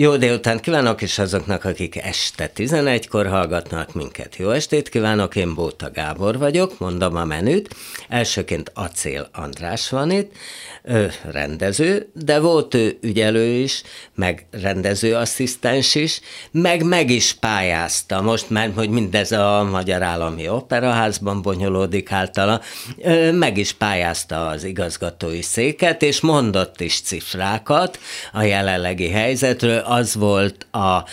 Jó délután kívánok, és azoknak, akik este 11-kor hallgatnak minket. Jó estét kívánok, én Bóta Gábor vagyok, mondom a menüt. Elsőként Acél András van itt, ő rendező, de volt ő ügyelő is, meg rendező asszisztens is, meg meg is pályázta. Most már, hogy mindez a Magyar Állami Operaházban bonyolódik általa, meg is pályázta az igazgatói széket, és mondott is cifrákat a jelenlegi helyzetről, az volt a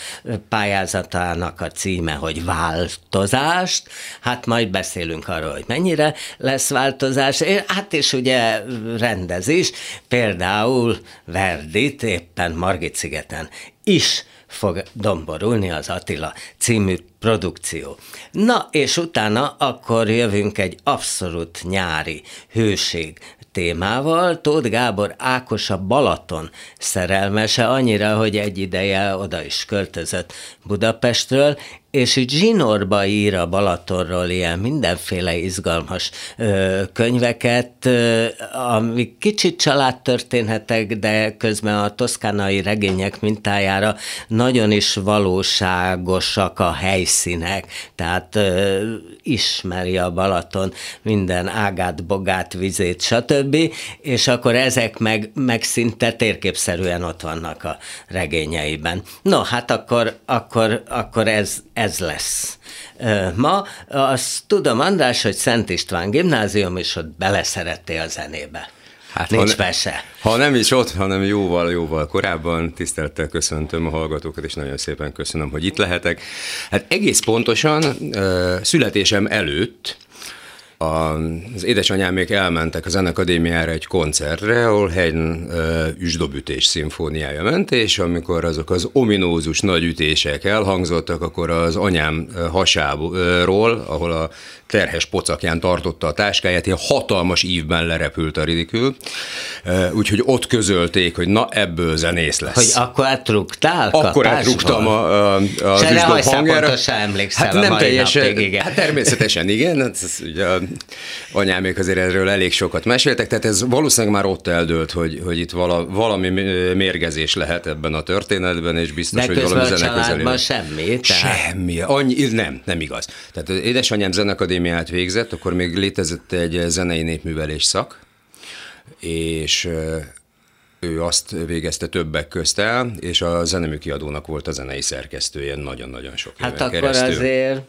pályázatának a címe, hogy változást, hát majd beszélünk arról, hogy mennyire lesz változás, hát és ugye rendezés, például Verdit éppen Margit szigeten is fog domborulni az Attila című produkció. Na, és utána akkor jövünk egy abszolút nyári hőség témával. Tóth Gábor Ákos a Balaton szerelmese, annyira, hogy egy ideje oda is költözött Budapestről, és itt zsinórba ír a Balatonról ilyen mindenféle izgalmas ö, könyveket, ö, ami kicsit családtörténetek, de közben a toszkánai regények mintájára nagyon is valóságosak a helyszínek, tehát ö, ismeri a Balaton minden ágát, bogát, vizét, stb., és akkor ezek meg, meg szinte térképszerűen ott vannak a regényeiben. No, hát akkor, akkor, akkor ez, ez lesz. Ma azt tudom, András, hogy Szent István gimnázium, és ott beleszerettél a zenébe. Hát Nincs ha, mese. Ha nem is ott, hanem jóval, jóval korábban tisztelettel köszöntöm a hallgatókat, és nagyon szépen köszönöm, hogy itt lehetek. Hát egész pontosan születésem előtt az édesanyámék elmentek a Zenekadémiára egy koncertre, ahol Haydn üsdobütés szimfóniája ment, és amikor azok az ominózus nagy ütések elhangzottak, akkor az anyám hasából, ahol a terhes pocakján tartotta a táskáját, ilyen hatalmas ívben lerepült a ridikül, úgyhogy ott közölték, hogy na ebből zenész lesz. Hogy akkor átrúgtál Akkor átrúgtam a, a, az üsdób hangjára. emlékszel hát nem teljesen, napig, igen. Hát természetesen igen, hát ugye, anyámék azért erről elég sokat meséltek, tehát ez valószínűleg már ott eldőlt, hogy, hogy itt vala, valami mérgezés lehet ebben a történetben, és biztos, De hogy valami zeneközelében. semmi? Tehát... Semmi, annyi, nem, nem igaz. Tehát édesanyám zenekadémiát végzett, akkor még létezett egy zenei népművelés szak, és ő azt végezte többek közt el, és a zeneműkiadónak volt a zenei szerkesztője nagyon-nagyon sok Hát akkor keresztül. azért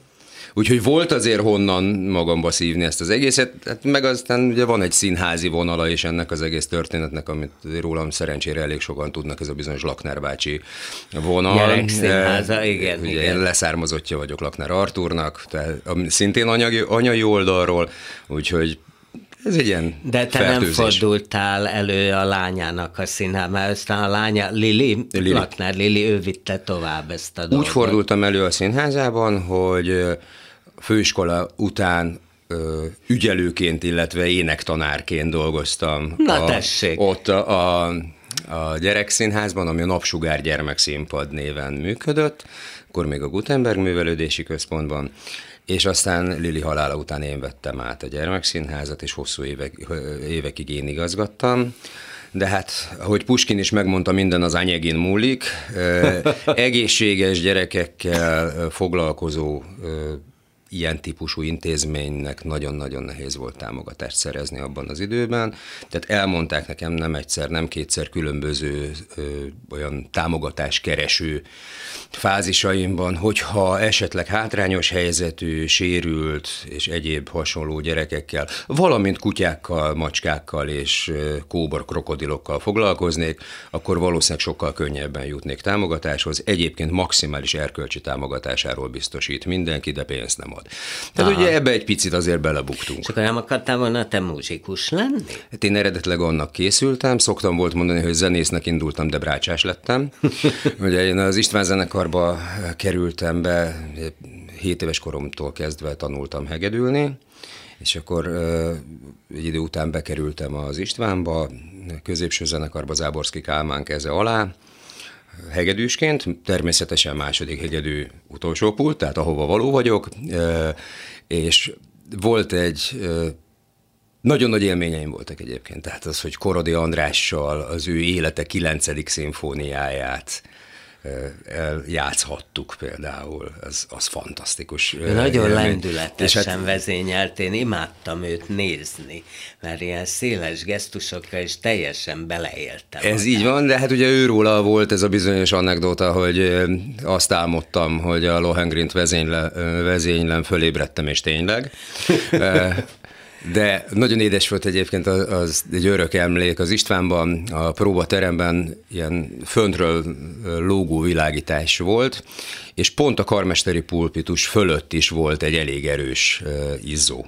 Úgyhogy volt azért honnan magamba szívni ezt az egészet, hát meg aztán ugye van egy színházi vonala is ennek az egész történetnek, amit rólam szerencsére elég sokan tudnak, ez a bizonyos Lakner bácsi vonal. Gyerek színháza, igen. Ugye igen. én leszármazottja vagyok Lakner Artúrnak, tehát szintén anyagi, anyai oldalról, úgyhogy ez egy ilyen De te fertőzés. nem fordultál elő a lányának a színház, mert aztán a lánya, Lili, Lili. Lakner Lili, ő vitte tovább ezt a dolgot. Úgy fordultam elő a színházában, hogy főiskola után ügyelőként, illetve énektanárként dolgoztam. Na a, tessék! Ott a, a, a gyerekszínházban, ami a Napsugár Gyermekszínpad néven működött, akkor még a Gutenberg Művelődési Központban, és aztán Lili halála után én vettem át a gyermekszínházat, és hosszú évek, évekig én igazgattam. De hát, ahogy Puskin is megmondta, minden az anyegin múlik. Egészséges gyerekekkel foglalkozó ilyen típusú intézménynek nagyon-nagyon nehéz volt támogatást szerezni abban az időben. Tehát elmondták nekem nem egyszer, nem kétszer különböző ö, olyan támogatáskereső fázisaimban, hogyha esetleg hátrányos helyzetű, sérült és egyéb hasonló gyerekekkel, valamint kutyákkal, macskákkal és kóbor krokodilokkal foglalkoznék, akkor valószínűleg sokkal könnyebben jutnék támogatáshoz. Egyébként maximális erkölcsi támogatásáról biztosít mindenki, de pénzt nem ad. Tehát Aha. ugye ebbe egy picit azért belebuktunk. Csak nem akartál volna te muzsikus lenni? Hát én eredetileg annak készültem, szoktam volt mondani, hogy zenésznek indultam, de brácsás lettem. ugye én az István zenekarba kerültem be, 7 éves koromtól kezdve tanultam hegedülni, és akkor egy idő után bekerültem az Istvánba, középső zenekarba Záborszki Kálmán keze alá, hegedűsként, természetesen második hegedű utolsó pult, tehát ahova való vagyok, és volt egy nagyon nagy élményeim voltak egyébként. Tehát az, hogy Korodi Andrással az ő élete kilencedik szimfóniáját játszhattuk például, az, az fantasztikus. Nagyon lendületesen hát, vezényelt, én imádtam őt nézni, mert ilyen széles gesztusokkal is teljesen beleéltem. Ez így van, de hát ugye őróla volt ez a bizonyos anekdota, hogy azt álmodtam, hogy a Lohengrint vezénylem, fölébredtem, és tényleg. De nagyon édes volt egyébként, az, az egy örök emlék. Az Istvánban, a próbateremben ilyen föntről lógó világítás volt, és pont a karmesteri pulpitus fölött is volt egy elég erős izzó.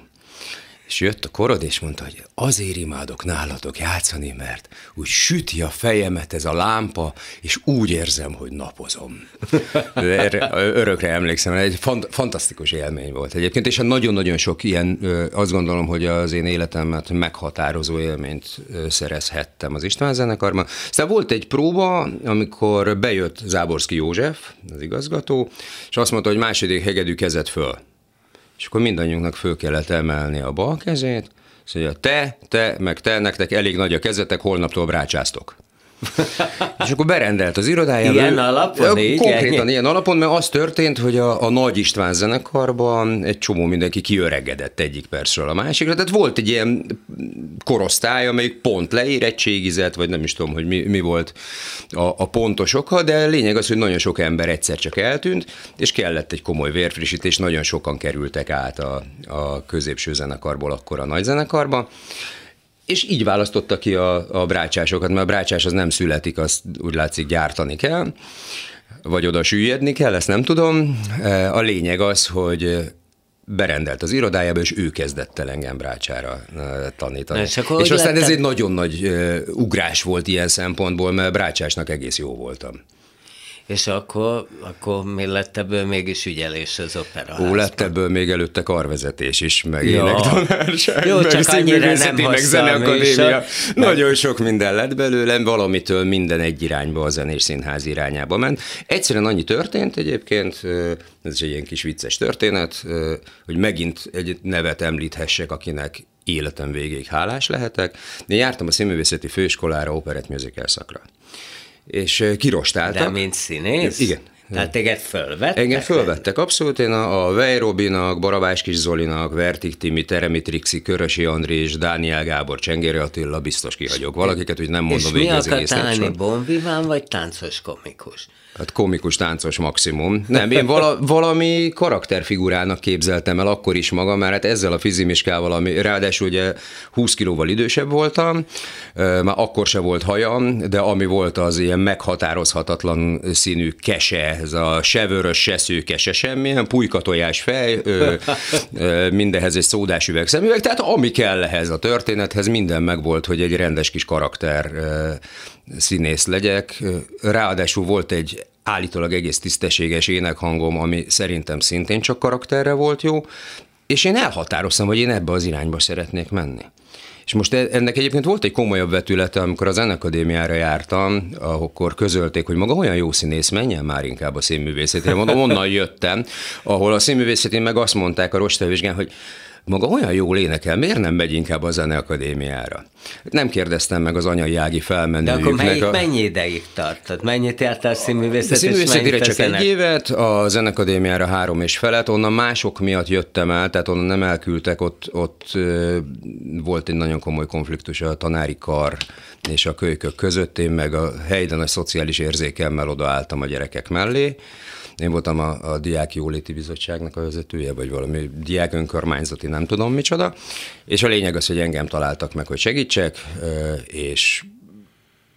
És jött a korod, és mondta, hogy azért imádok nálatok játszani, mert úgy süti a fejemet ez a lámpa, és úgy érzem, hogy napozom. Erre, örökre emlékszem, egy fant- fantasztikus élmény volt egyébként, és nagyon-nagyon sok ilyen, azt gondolom, hogy az én életemet meghatározó élményt szerezhettem az István zenekarban. Aztán volt egy próba, amikor bejött Záborszki József, az igazgató, és azt mondta, hogy második hegedű kezet föl és akkor mindannyiunknak föl kellett emelni a bal kezét, és mondja, te, te, meg te, nektek elég nagy a kezetek, holnaptól brácsáztok. és akkor berendelt az irodájába. Ilyen alapon? Így, konkrétan ennyi? ilyen alapon, mert az történt, hogy a, a Nagy István zenekarban egy csomó mindenki kiöregedett egyik percről a másikra. Tehát volt egy ilyen korosztály, amelyik pont leérettségizett, vagy nem is tudom, hogy mi, mi volt a, a pontos oka, de lényeg az, hogy nagyon sok ember egyszer csak eltűnt, és kellett egy komoly vérfrissítés, nagyon sokan kerültek át a, a középső zenekarból akkor a nagy zenekarba és így választotta ki a, a brácsásokat, mert a brácsás az nem születik, azt úgy látszik gyártani kell, vagy oda süllyedni kell, ezt nem tudom. E, a lényeg az, hogy berendelt az irodájába, és ő kezdett el engem brácsára e, tanítani. És, akkor és aztán lettem? ez egy nagyon nagy e, ugrás volt ilyen szempontból, mert brácsásnak egész jó voltam. És akkor, akkor mi lett ebből mégis ügyelés az opera? Ó, lett ebből még előtte karvezetés is, meg ja. énektanárság, Jó, meg csak annyira nem meg zeneakadémia. Nagyon sok minden lett belőlem, valamitől minden egy irányba, a zenés színház irányába ment. Egyszerűen annyi történt egyébként, ez is egy ilyen kis vicces történet, hogy megint egy nevet említhessek, akinek életem végéig hálás lehetek. Én jártam a színművészeti főiskolára operett musical szakra és kirostáltak. De mint színész? Igen. Tehát téged fölvettek? Engem fölvettek, abszolút. Én a, a Vej Robinak, Barabás Kis Zolinak, Vertik Timi, Teremi Trixi, Körösi Andrés, Dániel Gábor, Csengéri Attila, biztos kihagyok valakiket, hogy nem mondom végig az egész És mi akar bonviván vagy táncos komikus? Hát komikus, táncos maximum. Nem, én vala, valami karakterfigurának képzeltem el akkor is magam, mert hát ezzel a fizimiskával, ami ráadásul ugye 20 kilóval idősebb voltam, már akkor se volt hajam, de ami volt az ilyen meghatározhatatlan színű kese, ez a se vörös, se szőke, se semmilyen, pulykatojás fej, ö, ö, mindenhez egy szódás üvegszemüveg, tehát ami kell ehhez a történethez, minden megvolt, hogy egy rendes kis karakter színész legyek. Ráadásul volt egy állítólag egész tisztességes énekhangom, ami szerintem szintén csak karakterre volt jó, és én elhatároztam, hogy én ebbe az irányba szeretnék menni. És most e- ennek egyébként volt egy komolyabb vetülete, amikor az Zenakadémiára jártam, akkor közölték, hogy maga olyan jó színész, menjen már inkább a színművészetére. Mondom, onnan jöttem, ahol a színművészetén meg azt mondták a rostevizsgán, hogy maga olyan jól énekel, miért nem megy inkább a zeneakadémiára? Nem kérdeztem meg az anyai ági felmenőjüknek. De akkor melyik, a... mennyi ideig tartott? Mennyit jártál színművészet? A színművészetére csak egy évet, a zenekadémiára három és felet, onnan mások miatt jöttem el, tehát onnan nem elküldtek, ott, ott volt egy nagyon komoly konfliktus a tanári kar és a kölykök között, én meg a helyden a szociális érzékemmel odaálltam a gyerekek mellé, én voltam a, a Diák Jóléti Bizottságnak a vezetője, vagy valami diák önkormányzati, nem tudom micsoda, és a lényeg az, hogy engem találtak meg, hogy segítsek, és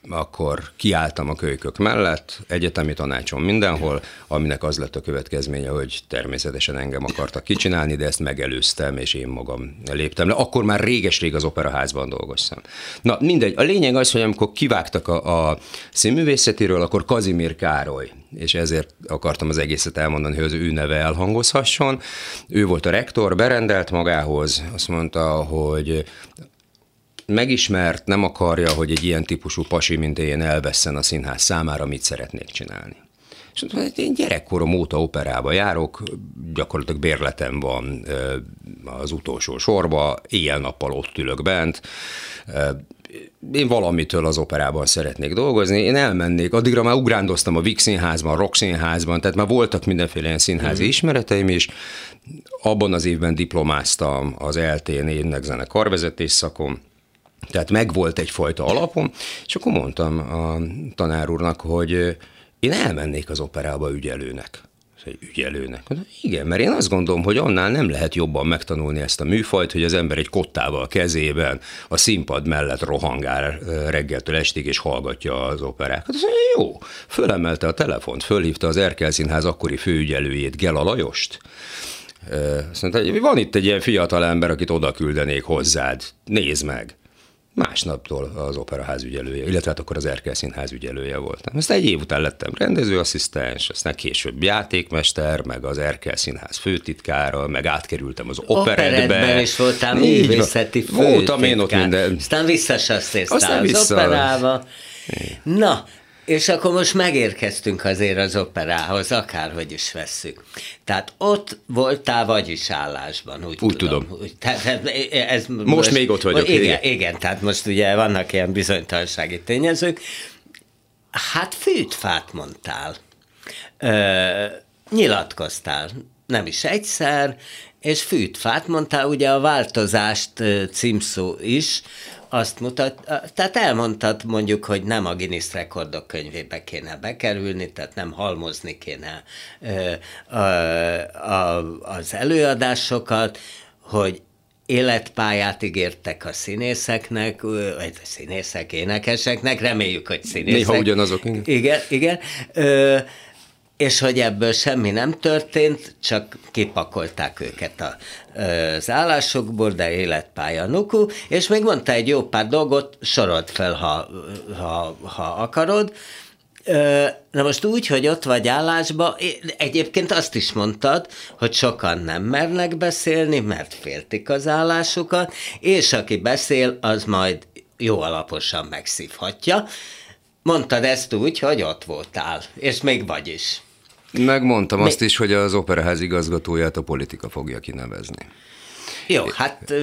akkor kiálltam a kölykök mellett, egyetemi tanácsom mindenhol, aminek az lett a következménye, hogy természetesen engem akartak kicsinálni, de ezt megelőztem, és én magam léptem le. Akkor már réges-rég az operaházban dolgoztam. Na mindegy, a lényeg az, hogy amikor kivágtak a, a színművészetiről, akkor Kazimír Károly, és ezért akartam az egészet elmondani, hogy az ő neve elhangozhasson. Ő volt a rektor, berendelt magához, azt mondta, hogy megismert, nem akarja, hogy egy ilyen típusú pasi, mint én elvesszen a színház számára, mit szeretnék csinálni. És mondtam, hát én gyerekkorom óta operába járok, gyakorlatilag bérletem van az utolsó sorba, éjjel-nappal ott ülök bent, én valamitől az operában szeretnék dolgozni, én elmennék, addigra már ugrándoztam a Vix színházban, a Rock színházban, tehát már voltak mindenféle ilyen színházi mm. ismereteim is. Abban az évben diplomáztam az LT-n énekzene karvezetés szakon, tehát megvolt egyfajta alapom, és akkor mondtam a tanár úrnak, hogy én elmennék az operába ügyelőnek egy ügyelőnek. Igen, mert én azt gondolom, hogy annál nem lehet jobban megtanulni ezt a műfajt, hogy az ember egy kottával a kezében a színpad mellett rohangál reggeltől estig, és hallgatja az. Azt mondja, jó, fölemelte a telefont, fölhívta az Erkel Színház akkori főügyelőjét, Gela Lajost, azt mondta, hogy van itt egy ilyen fiatal ember, akit oda küldenék hozzád, nézd meg. Másnaptól az operaház ügyelője, illetve hát akkor az Erkel Színház ügyelője voltam. Aztán egy év után lettem rendezőasszisztens, aztán később játékmester, meg az Erkel Színház főtitkára, meg átkerültem az operetbe. Operetben is voltál művészeti főtitkár. Voltam én ott minden. Aztán visszasasszéztál az vissza... operába. Na, és akkor most megérkeztünk azért az operához, akárhogy is vesszük. Tehát ott voltál vagyis állásban, úgy, úgy tudom. tudom. Úgy, tehát ez most, most még ott vagyok. Igen, igen, igen, tehát most ugye vannak ilyen bizonytalansági tényezők. Hát fűtfát mondtál. Ö, nyilatkoztál, nem is egyszer, és fűtfát mondtál, ugye a változást címszó is, azt mutat, tehát elmondtad mondjuk, hogy nem a Guinness rekordok könyvébe kéne bekerülni, tehát nem halmozni kéne az előadásokat, hogy életpályát ígértek a színészeknek, vagy a színészek, énekeseknek, reméljük, hogy színészek. Néha ugyanazok. Igen, igen. igen és hogy ebből semmi nem történt, csak kipakolták őket a, az állásokból, de életpálya nuku, és még mondta egy jó pár dolgot, sorolt fel, ha, ha, ha akarod, Na most úgy, hogy ott vagy állásba, egyébként azt is mondtad, hogy sokan nem mernek beszélni, mert féltik az állásukat, és aki beszél, az majd jó alaposan megszívhatja. Mondtad ezt úgy, hogy ott voltál, és még vagy is. Megmondtam Mi? azt is, hogy az operaház igazgatóját a politika fogja kinevezni. Jó, hát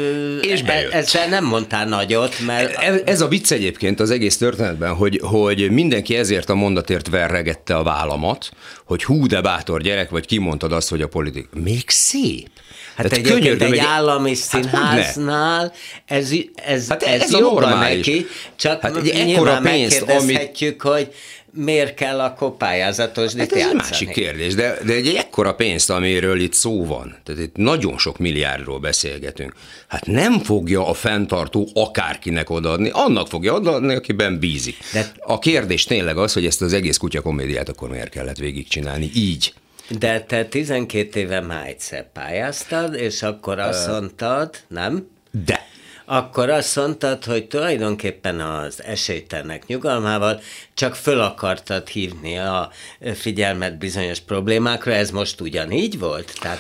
és be, ezzel nem mondtál nagyot, mert... Ez, ez a vicc egyébként az egész történetben, hogy, hogy mindenki ezért a mondatért verregette a vállamat, hogy hú, de bátor gyerek, vagy kimondtad azt, hogy a politika. Még szép. Hát Tehát egyébként könyörgöm, egy állami hát színháznál ez, ez, hát ez, ez a neki, csak hát egy nyilván pénzt, megkérdezhetjük, amit... hogy miért kell akkor pályázatos hát ez játszani? másik kérdés, de, de egy ekkora pénzt, amiről itt szó van, tehát itt nagyon sok milliárdról beszélgetünk, hát nem fogja a fenntartó akárkinek odaadni, annak fogja odaadni, akiben bízik. De... A kérdés tényleg az, hogy ezt az egész kutyakomédiát akkor miért kellett végigcsinálni így. De te 12 éve már egyszer pályáztad, és akkor azt mondtad, nem? De akkor azt mondtad, hogy tulajdonképpen az esélytelnek nyugalmával csak föl akartad hívni a figyelmet bizonyos problémákra, ez most ugyanígy volt? Tehát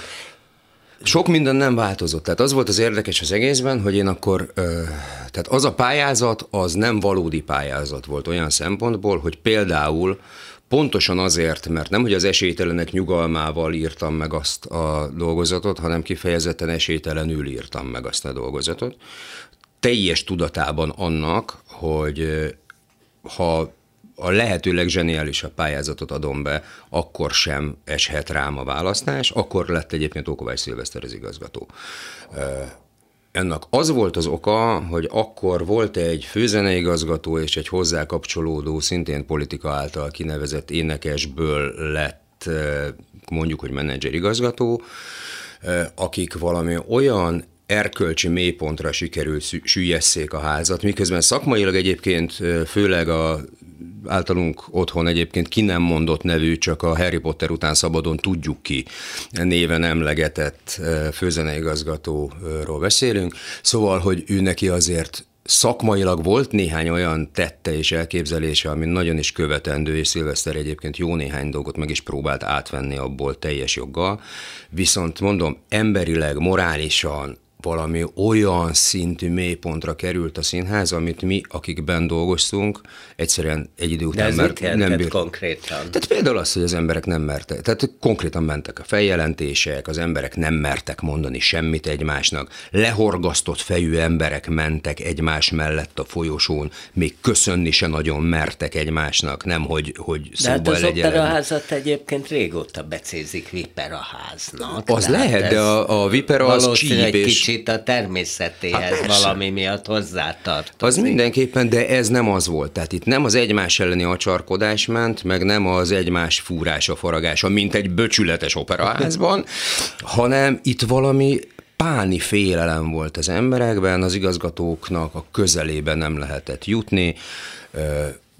sok minden nem változott. Tehát az volt az érdekes az egészben, hogy én akkor, tehát az a pályázat, az nem valódi pályázat volt olyan szempontból, hogy például Pontosan azért, mert nem, hogy az esélytelenek nyugalmával írtam meg azt a dolgozatot, hanem kifejezetten esélytelenül írtam meg azt a dolgozatot. Teljes tudatában annak, hogy ha a lehető legzseniálisabb pályázatot adom be, akkor sem eshet rám a választás, akkor lett egyébként Ókovács Szilveszter az igazgató. Ennek az volt az oka, hogy akkor volt egy főzeneigazgató és egy hozzá kapcsolódó, szintén politika által kinevezett énekesből lett mondjuk, hogy menedzserigazgató, akik valami olyan erkölcsi mélypontra sikerült sülyesszék a házat, miközben szakmailag egyébként főleg a általunk otthon egyébként ki nem mondott nevű, csak a Harry Potter után szabadon tudjuk ki néven emlegetett főzeneigazgatóról beszélünk. Szóval, hogy ő neki azért szakmailag volt néhány olyan tette és elképzelése, ami nagyon is követendő, és Szilveszter egyébként jó néhány dolgot meg is próbált átvenni abból teljes joggal, viszont mondom, emberileg, morálisan valami olyan szintű mélypontra került a színház, amit mi, akikben dolgoztunk, egyszerűen egy idő után ez nem bírt. konkrétan? Tehát például az, hogy az emberek nem mertek, tehát konkrétan mentek a feljelentések, az emberek nem mertek mondani semmit egymásnak, lehorgasztott fejű emberek mentek egymás mellett a folyosón, még köszönni se nagyon mertek egymásnak, nem hogy, hogy szóba de hát az operaházat egyébként régóta becézik viperaháznak. Az lehet, de a, a vipera az csíp és kicsit a természetéhez hát valami miatt hozzátartozik. Az mindenképpen, de ez nem az volt. Tehát itt nem az egymás elleni acsarkodás ment, meg nem az egymás fúrása, faragása, mint egy böcsületes operaházban, hanem itt valami páni félelem volt az emberekben, az igazgatóknak a közelében nem lehetett jutni,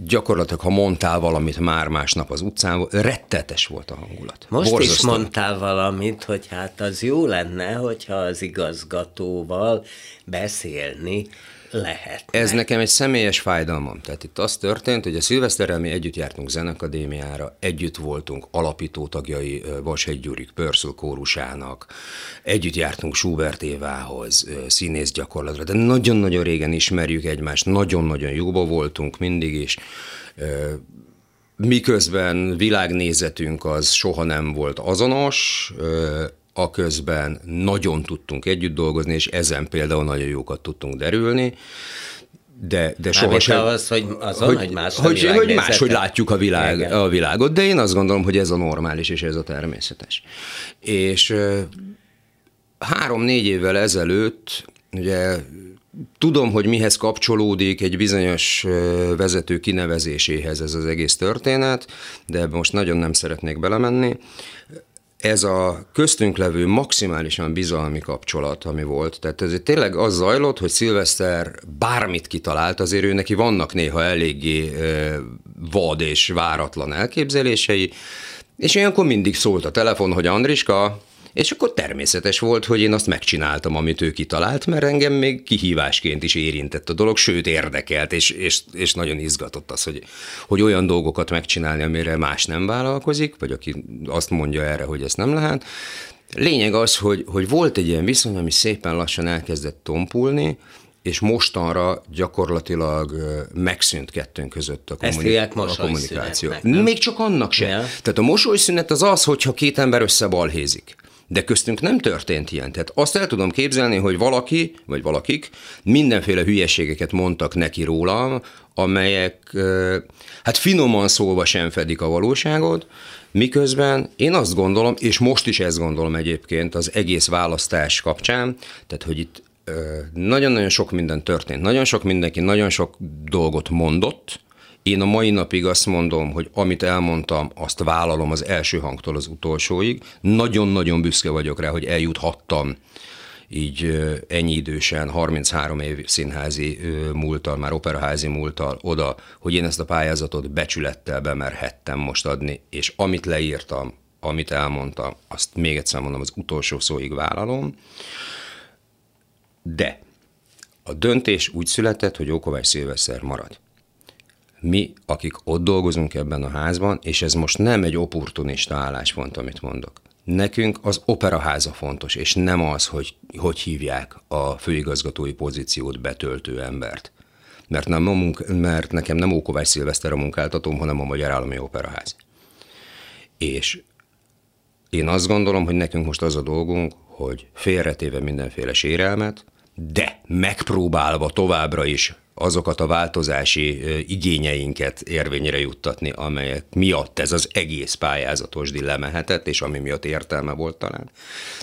gyakorlatilag, ha mondtál valamit már másnap az utcán, rettetes volt a hangulat. Most Borzasztó. is mondtál valamit, hogy hát az jó lenne, hogyha az igazgatóval beszélni lehet. Ez nekem egy személyes fájdalmam. Tehát itt az történt, hogy a szilveszterrel mi együtt jártunk zenekadémiára, együtt voltunk alapító tagjai Vashegy Gyurik Pörszül kórusának, együtt jártunk Schubert Évához, színész gyakorlatra, de nagyon-nagyon régen ismerjük egymást, nagyon-nagyon jóba voltunk mindig is miközben világnézetünk az soha nem volt azonos, a közben nagyon tudtunk együtt dolgozni, és ezen például nagyon jókat tudtunk derülni, de, de sohasem... az, hogy azon, hogy, hogy más hogy, hogy máshogy látjuk a, világ, a világot, de én azt gondolom, hogy ez a normális, és ez a természetes. És három-négy évvel ezelőtt, ugye tudom, hogy mihez kapcsolódik egy bizonyos vezető kinevezéséhez ez az egész történet, de most nagyon nem szeretnék belemenni ez a köztünk levő maximálisan bizalmi kapcsolat, ami volt, tehát ez tényleg az zajlott, hogy Szilveszter bármit kitalált, azért ő neki vannak néha eléggé vad és váratlan elképzelései, és ilyenkor mindig szólt a telefon, hogy Andriska, és akkor természetes volt, hogy én azt megcsináltam, amit ő kitalált, mert engem még kihívásként is érintett a dolog, sőt érdekelt, és, és, és nagyon izgatott az, hogy, hogy olyan dolgokat megcsinálni, amire más nem vállalkozik, vagy aki azt mondja erre, hogy ezt nem lehet. Lényeg az, hogy, hogy volt egy ilyen viszony, ami szépen lassan elkezdett tompulni, és mostanra gyakorlatilag megszűnt kettőnk között a, kommuni- a kommunikáció. Még csak annak sem. Ja. Tehát a mosolyszünet az az, hogyha két ember összebalhézik. De köztünk nem történt ilyen. Tehát azt el tudom képzelni, hogy valaki, vagy valakik mindenféle hülyeségeket mondtak neki rólam, amelyek hát finoman szólva sem fedik a valóságot, miközben én azt gondolom, és most is ezt gondolom egyébként az egész választás kapcsán, tehát hogy itt nagyon-nagyon sok minden történt, nagyon sok mindenki nagyon sok dolgot mondott, én a mai napig azt mondom, hogy amit elmondtam, azt vállalom az első hangtól az utolsóig. Nagyon-nagyon büszke vagyok rá, hogy eljuthattam így ennyi idősen, 33 év színházi múltal, már operaházi múltal oda, hogy én ezt a pályázatot becsülettel bemerhettem most adni, és amit leírtam, amit elmondtam, azt még egyszer mondom, az utolsó szóig vállalom. De a döntés úgy született, hogy Ókovács Szilveszer marad mi, akik ott dolgozunk ebben a házban, és ez most nem egy opportunista álláspont, amit mondok. Nekünk az operaháza fontos, és nem az, hogy hogy hívják a főigazgatói pozíciót betöltő embert. Mert, nem a munk- mert nekem nem Ókovács Szilveszter a munkáltatóm, hanem a Magyar Állami Operaház. És én azt gondolom, hogy nekünk most az a dolgunk, hogy félretéve mindenféle sérelmet, de megpróbálva továbbra is azokat a változási igényeinket érvényre juttatni, amelyek miatt ez az egész pályázatos lemehetett, és ami miatt értelme volt talán.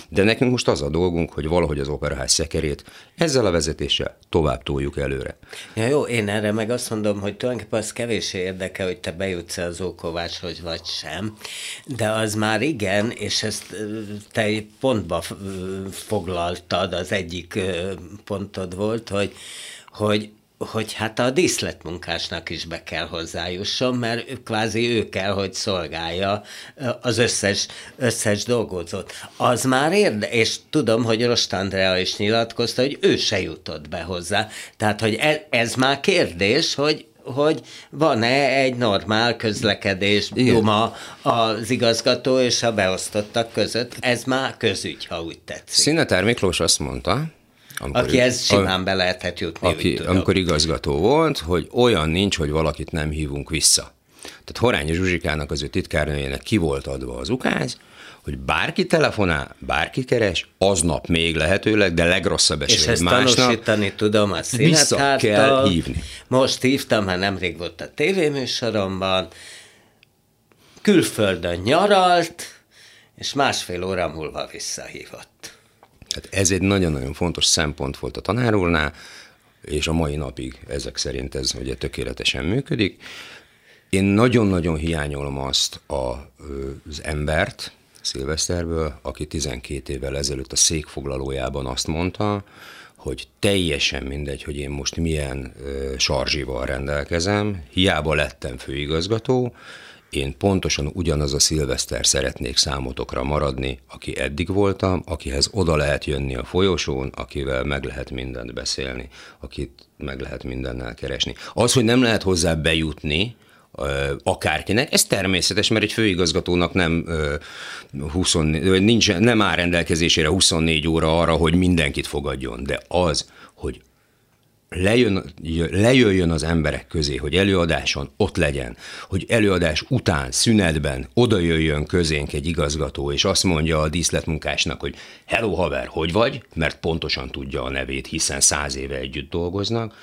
De nekünk most az a dolgunk, hogy valahogy az operaház szekerét ezzel a vezetéssel tovább toljuk előre. Ja, jó, én erre meg azt mondom, hogy tulajdonképpen az kevésé érdekel, hogy te bejutsz az Ókovácshoz vagy sem, de az már igen, és ezt te pontba foglaltad, az egyik pontod volt, hogy, hogy hogy hát a díszletmunkásnak is be kell hozzájusson, mert kvázi ő kell, hogy szolgálja az összes, összes dolgozót. Az már érde, és tudom, hogy Rost Andrea is nyilatkozta, hogy ő se jutott be hozzá. Tehát, hogy ez, ez már kérdés, hogy hogy van-e egy normál közlekedés duma az igazgató és a beosztottak között. Ez már közügy, ha úgy tetszik. Színetár Miklós azt mondta, amikor, aki ez simán be lehetett jutni. Aki, amikor igazgató volt, hogy olyan nincs, hogy valakit nem hívunk vissza. Tehát Horányi Zsuzsikának, az ő titkárnőjének ki volt adva az ukáz, hogy bárki telefonál, bárki keres, aznap még lehetőleg, de legrosszabb esetben És ezt másnap tanúsítani tudom a vissza kell hívni. Most hívtam, mert nemrég volt a tévéműsoromban, külföldön nyaralt, és másfél óra múlva visszahívott. Hát ez egy nagyon-nagyon fontos szempont volt a tanár úrnál, és a mai napig ezek szerint ez ugye tökéletesen működik. Én nagyon-nagyon hiányolom azt a, az embert, Szilveszterből, aki 12 évvel ezelőtt a székfoglalójában azt mondta, hogy teljesen mindegy, hogy én most milyen ö, sarzsival rendelkezem, hiába lettem főigazgató, én pontosan ugyanaz a szilveszter szeretnék számotokra maradni, aki eddig voltam, akihez oda lehet jönni a folyosón, akivel meg lehet mindent beszélni, akit meg lehet mindennel keresni. Az, hogy nem lehet hozzá bejutni, akárkinek. Ez természetes, mert egy főigazgatónak nem, 20, nincs, nem áll rendelkezésére 24 óra arra, hogy mindenkit fogadjon, de az, hogy lejön, lejöjjön az emberek közé, hogy előadáson ott legyen, hogy előadás után, szünetben oda jöjjön közénk egy igazgató, és azt mondja a díszletmunkásnak, hogy hello haver, hogy vagy? Mert pontosan tudja a nevét, hiszen száz éve együtt dolgoznak,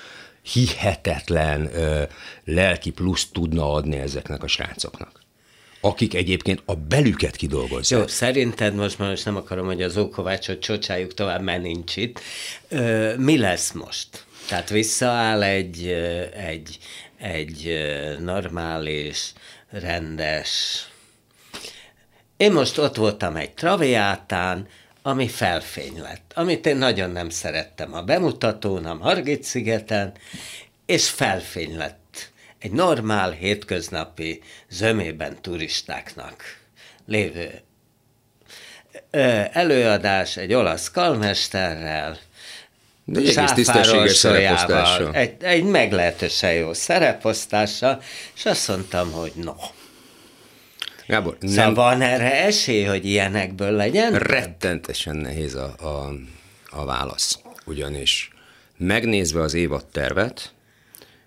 hihetetlen ö, lelki plusz tudna adni ezeknek a srácoknak akik egyébként a belüket kidolgozzák. Jó, szerinted most már most nem akarom, hogy az Ókovácsot csocsájuk tovább, mert nincs itt. Ö, mi lesz most? Tehát visszaáll egy, egy, egy normális, rendes... Én most ott voltam egy traviátán, ami felfény lett, amit én nagyon nem szerettem a bemutatón, a Margit-szigeten, és felfény lett egy normál, hétköznapi zömében turistáknak lévő előadás egy olasz kalmesterrel, de egy egész tisztességes szereposztással. Egy, egy meglehetősen jó szereposztással, és azt mondtam, hogy no. Gábor, szóval nem... van erre esély, hogy ilyenekből legyen? Rettentesen nehéz a, a, a válasz. Ugyanis megnézve az évad tervet,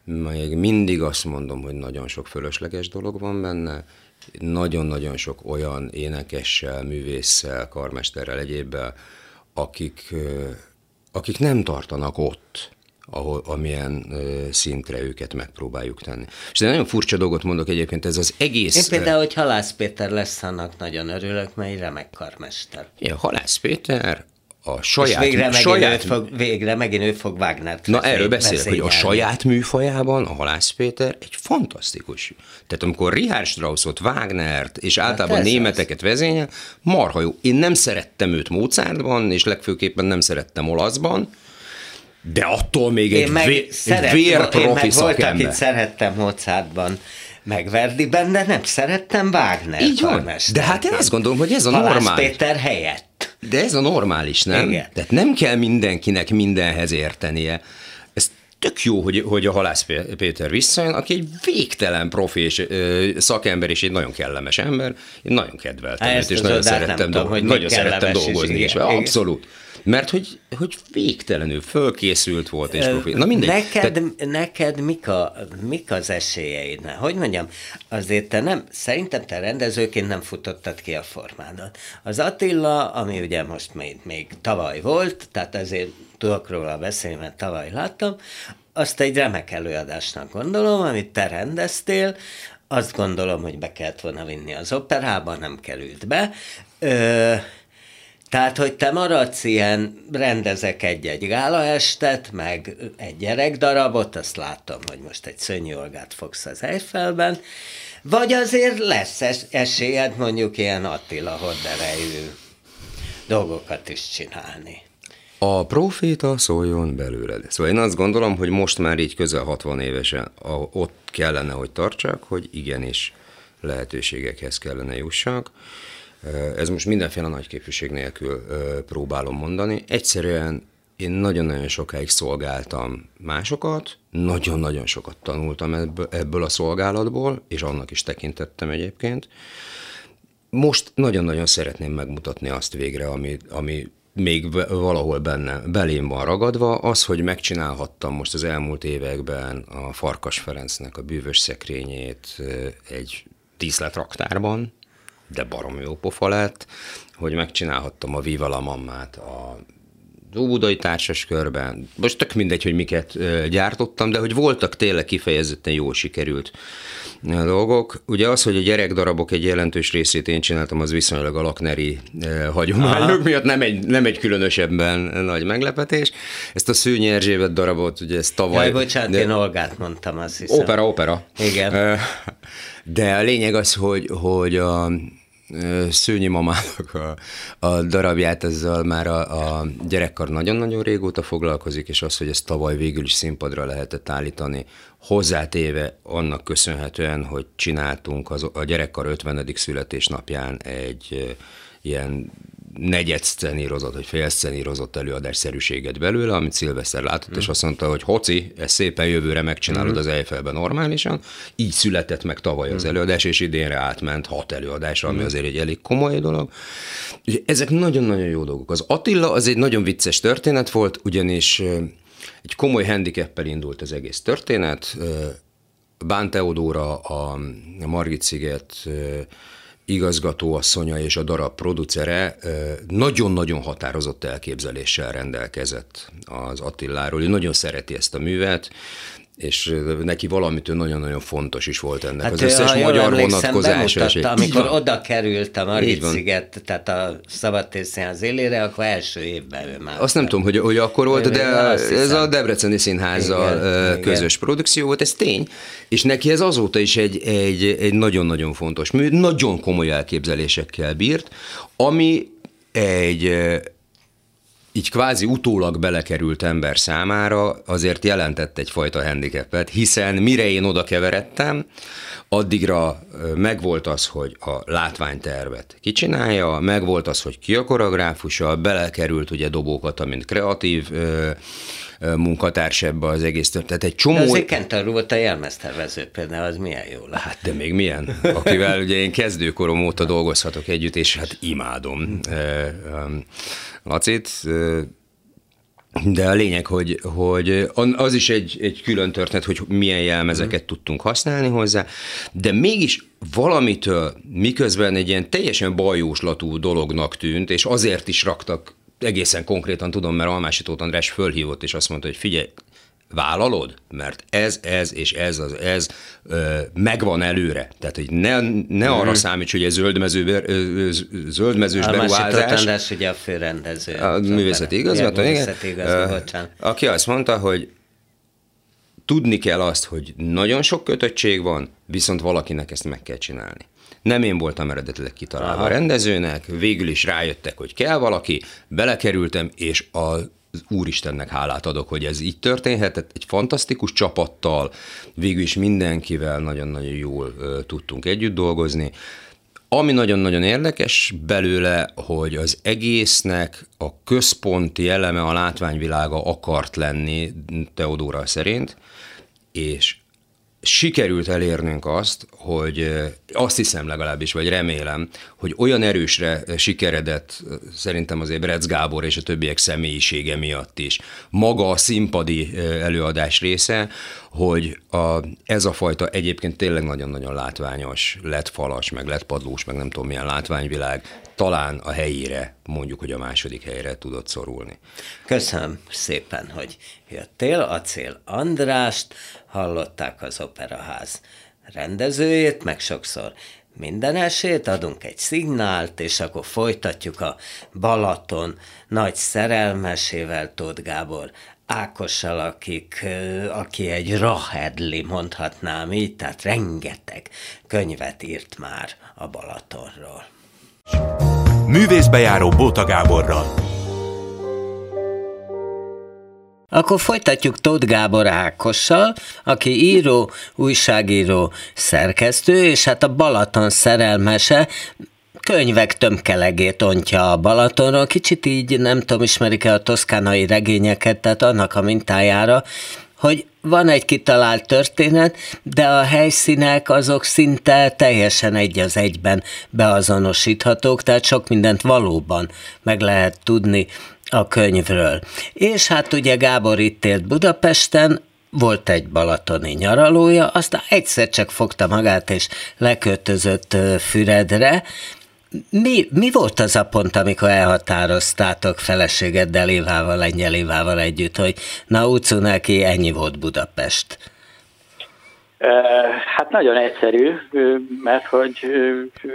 még mindig azt mondom, hogy nagyon sok fölösleges dolog van benne, nagyon-nagyon sok olyan énekessel, művésszel, karmesterrel, egyébbel, akik akik nem tartanak ott, ahol, amilyen ö, szintre őket megpróbáljuk tenni. És de nagyon furcsa dolgot mondok egyébként, ez az egész... Én például, hogy Halász Péter lesz, annak nagyon örülök, mert egy remek karmester. Igen, Halász Péter a saját... És végre, saját, megint, őt fog, végre megint ő fog Wagner Na erről beszélek, hogy a saját műfajában a Halász Péter egy fantasztikus. Tehát amikor Richard Straussot, Wagnert és hát általában hát németeket vezényel, marha jó. Én nem szerettem őt Mozartban, és legfőképpen nem szerettem olaszban, de attól még én egy, meg vé, szeret, egy vérprofi Én meg szerettem Mozartban megverdi de nem szerettem Wagner. Így van. De hát én azt gondolom, hogy ez a Halász normális. Péter helyett. De ez a normális, nem? Igen. Tehát nem kell mindenkinek mindenhez értenie. Ez tök jó, hogy, hogy a Halász Péter visszajön, aki egy végtelen profi és ö, szakember, és egy nagyon kellemes ember. Én nagyon kedveltem őt, és nagyon szerettem, tudom, hogy nagyon szerettem dolgozni is. is. Abszolút. Mert hogy, hogy végtelenül fölkészült volt és profi. Na mindegy. Neked, Te... neked mik, a, mik az esélyeid? Hogy mondjam, azért te nem, szerintem te rendezőként nem futottad ki a formádat. Az Attila, ami ugye most még, még tavaly volt, tehát ezért tudok róla beszélni, mert tavaly láttam, azt egy remek előadásnak gondolom, amit te rendeztél, azt gondolom, hogy be kellett volna vinni az operába, nem került be. Ö, tehát, hogy te maradsz ilyen, rendezek egy-egy gálaestet, meg egy gyerekdarabot, azt látom, hogy most egy szönyolgát fogsz az Eiffelben, vagy azért lesz es- esélyed mondjuk ilyen Attila hodderejű dolgokat is csinálni. A proféta szóljon belőled. Szóval én azt gondolom, hogy most már így közel 60 évesen ott kellene, hogy tartsak, hogy igenis lehetőségekhez kellene jussak. Ez most mindenféle nagy képviség nélkül próbálom mondani. Egyszerűen én nagyon-nagyon sokáig szolgáltam másokat, nagyon-nagyon sokat tanultam ebből, a szolgálatból, és annak is tekintettem egyébként. Most nagyon-nagyon szeretném megmutatni azt végre, ami, ami még valahol benne, belém van ragadva, az, hogy megcsinálhattam most az elmúlt években a Farkas Ferencnek a bűvös szekrényét egy díszletraktárban, de barom jó pofa lett, hogy megcsinálhattam a Viva la Mammát a Óbudai társas körben, most tök mindegy, hogy miket gyártottam, de hogy voltak tényleg kifejezetten jól sikerült dolgok. Ugye az, hogy a gyerekdarabok egy jelentős részét én csináltam, az viszonylag a lakneri hagyományok Aha. miatt nem egy, nem egy különösebben nagy meglepetés. Ezt a Szőnyi Erzsébet darabot, ugye ezt tavaly... Jaj, bocsánat, de... én Olgát mondtam, azt hiszem. Opera, opera. Igen. De a lényeg az, hogy, hogy a, Szőnyi mamának a, a darabját, ezzel már a, a gyerekkar nagyon-nagyon régóta foglalkozik, és az, hogy ezt tavaly végül is színpadra lehetett állítani, hozzátéve annak köszönhetően, hogy csináltunk az, a gyerekkar 50. születésnapján egy ilyen negyed szcenírozott, vagy fél szcenírozott előadásszerűséget belőle, amit Szilveszter látott, mm. és azt mondta, hogy hoci, ezt szépen jövőre megcsinálod mm. az Eifelben normálisan. Így született meg tavaly az mm. előadás, és idénre átment hat előadásra, ami mm. azért egy elég komoly dolog. Ezek nagyon-nagyon jó dolgok. Az Attila az egy nagyon vicces történet volt, ugyanis egy komoly handicappel indult az egész történet. Bán Teodóra, a Margit sziget igazgatóasszonya és a darab producere nagyon-nagyon határozott elképzeléssel rendelkezett az Attiláról. Ő nagyon szereti ezt a művet, és neki valamitől nagyon-nagyon fontos is volt ennek hát az összes magyar vonatkozása. És amikor oda került a Margit sziget, tehát a az élére, akkor első évben ő már. Azt nem tudom, hogy, hogy akkor volt, de ez a Debreceni Színházzal igen, közös igen. produkció volt, ez tény, és neki ez azóta is egy, egy, egy nagyon-nagyon fontos mű, nagyon komoly elképzelésekkel bírt, ami egy így kvázi utólag belekerült ember számára azért jelentett egyfajta handicapet, hiszen mire én oda keveredtem, addigra megvolt az, hogy a látványtervet kicsinálja, megvolt az, hogy ki a koreográfusa, belekerült ugye dobókat, mint kreatív ö, munkatárs ebbe az egész Tehát egy csomó... De azért Kentar volt a jelmeztervező például, az milyen jó lehet. Hát de még milyen, akivel ugye én kezdőkorom óta dolgozhatok együtt, és hát imádom. Lacit, de a lényeg, hogy, hogy az is egy, egy külön történet, hogy milyen jelmezeket mm. tudtunk használni hozzá, de mégis valamitől miközben egy ilyen teljesen bajóslatú dolognak tűnt, és azért is raktak egészen konkrétan tudom, mert Almási Tóth András fölhívott, és azt mondta, hogy figyelj, vállalod? Mert ez, ez és ez, az, ez ö, megvan előre. Tehát, hogy ne, ne arra számíts, hogy egy zöldmező, zöldmezős a beruházás. A ugye a főrendező. A művészeti igazgató, igen. Aki azt mondta, hogy tudni kell azt, hogy nagyon sok kötöttség van, viszont valakinek ezt meg kell csinálni. Nem én voltam eredetileg kitalálva Aha. a rendezőnek, végül is rájöttek, hogy kell valaki, belekerültem, és a Úristennek hálát adok, hogy ez így történhetett, egy fantasztikus csapattal, végül is mindenkivel nagyon-nagyon jól tudtunk együtt dolgozni. Ami nagyon-nagyon érdekes belőle, hogy az egésznek a központi eleme a látványvilága akart lenni Teodóra szerint, és sikerült elérnünk azt, hogy azt hiszem legalábbis, vagy remélem, hogy olyan erősre sikeredett szerintem azért Brecz Gábor és a többiek személyisége miatt is. Maga a színpadi előadás része, hogy a, ez a fajta egyébként tényleg nagyon-nagyon látványos, lett falas, meg lett padlós, meg nem tudom milyen látványvilág, talán a helyére, mondjuk, hogy a második helyre tudott szorulni. Köszönöm szépen, hogy jöttél. Acél Andrást hallották az Operaház rendezőjét, meg sokszor minden esélyt, adunk egy szignált, és akkor folytatjuk a Balaton nagy szerelmesével, Tóth Gábor Ákossal, akik, aki egy rahedli, mondhatnám így, tehát rengeteg könyvet írt már a Balatonról. Művészbejáró Bóta Gáborral. Akkor folytatjuk Tóth Gábor Ákossal, aki író, újságíró, szerkesztő, és hát a Balaton szerelmese, könyvek tömkelegét ontja a Balatonról, kicsit így nem tudom, ismerik-e a toszkánai regényeket, tehát annak a mintájára, hogy van egy kitalált történet, de a helyszínek azok szinte teljesen egy az egyben beazonosíthatók, tehát sok mindent valóban meg lehet tudni a könyvről. És hát ugye Gábor itt élt Budapesten, volt egy balatoni nyaralója, aztán egyszer csak fogta magát és leköltözött Füredre. Mi, mi volt az a pont, amikor elhatároztátok feleségeddel, Évával, Lengyel Évával együtt, hogy na utcu neki ennyi volt Budapest? Hát nagyon egyszerű, mert hogy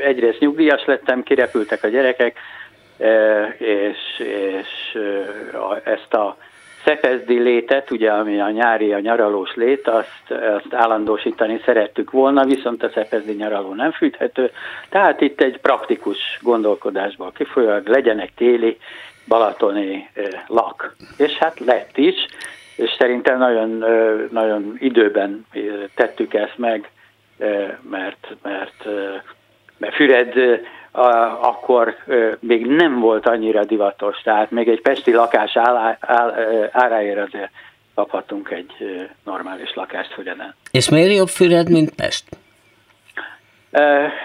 egyrészt nyugdíjas lettem, kirepültek a gyerekek, és, és ezt a szepezdi létet, ugye ami a nyári, a nyaralós lét, azt, azt állandósítani szerettük volna, viszont a szepezdi nyaraló nem fűthető, tehát itt egy praktikus gondolkodásból kifolyólag legyenek téli balatoni lak. És hát lett is, és szerintem nagyon, nagyon időben tettük ezt meg, mert, mert, mert Füred akkor még nem volt annyira divatos, tehát még egy pesti lakás áráért azért kaphatunk egy normális lakást Füreden. És miért jobb Füred, mint Pest?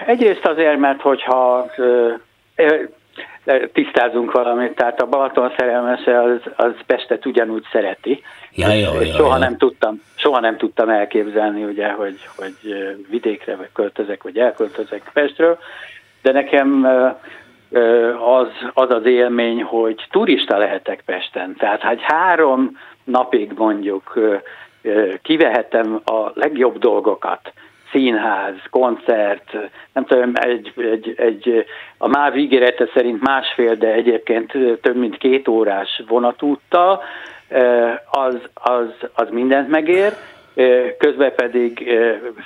Egyrészt azért, mert hogyha tisztázunk valamit, tehát a Balaton szerelmese az, az Pestet ugyanúgy szereti. Ja, jó, jó, soha, jó. Nem tudtam, soha nem tudtam elképzelni, ugye, hogy, hogy vidékre vagy költözek, vagy elköltözek Pestről, de nekem az, az az élmény, hogy turista lehetek Pesten. Tehát, hogy három napig mondjuk kivehetem a legjobb dolgokat, színház, koncert, nem tudom, egy, egy, egy, a MÁV ígérete szerint másfél, de egyébként több mint két órás vonatúttal, az, az, az mindent megér, közben pedig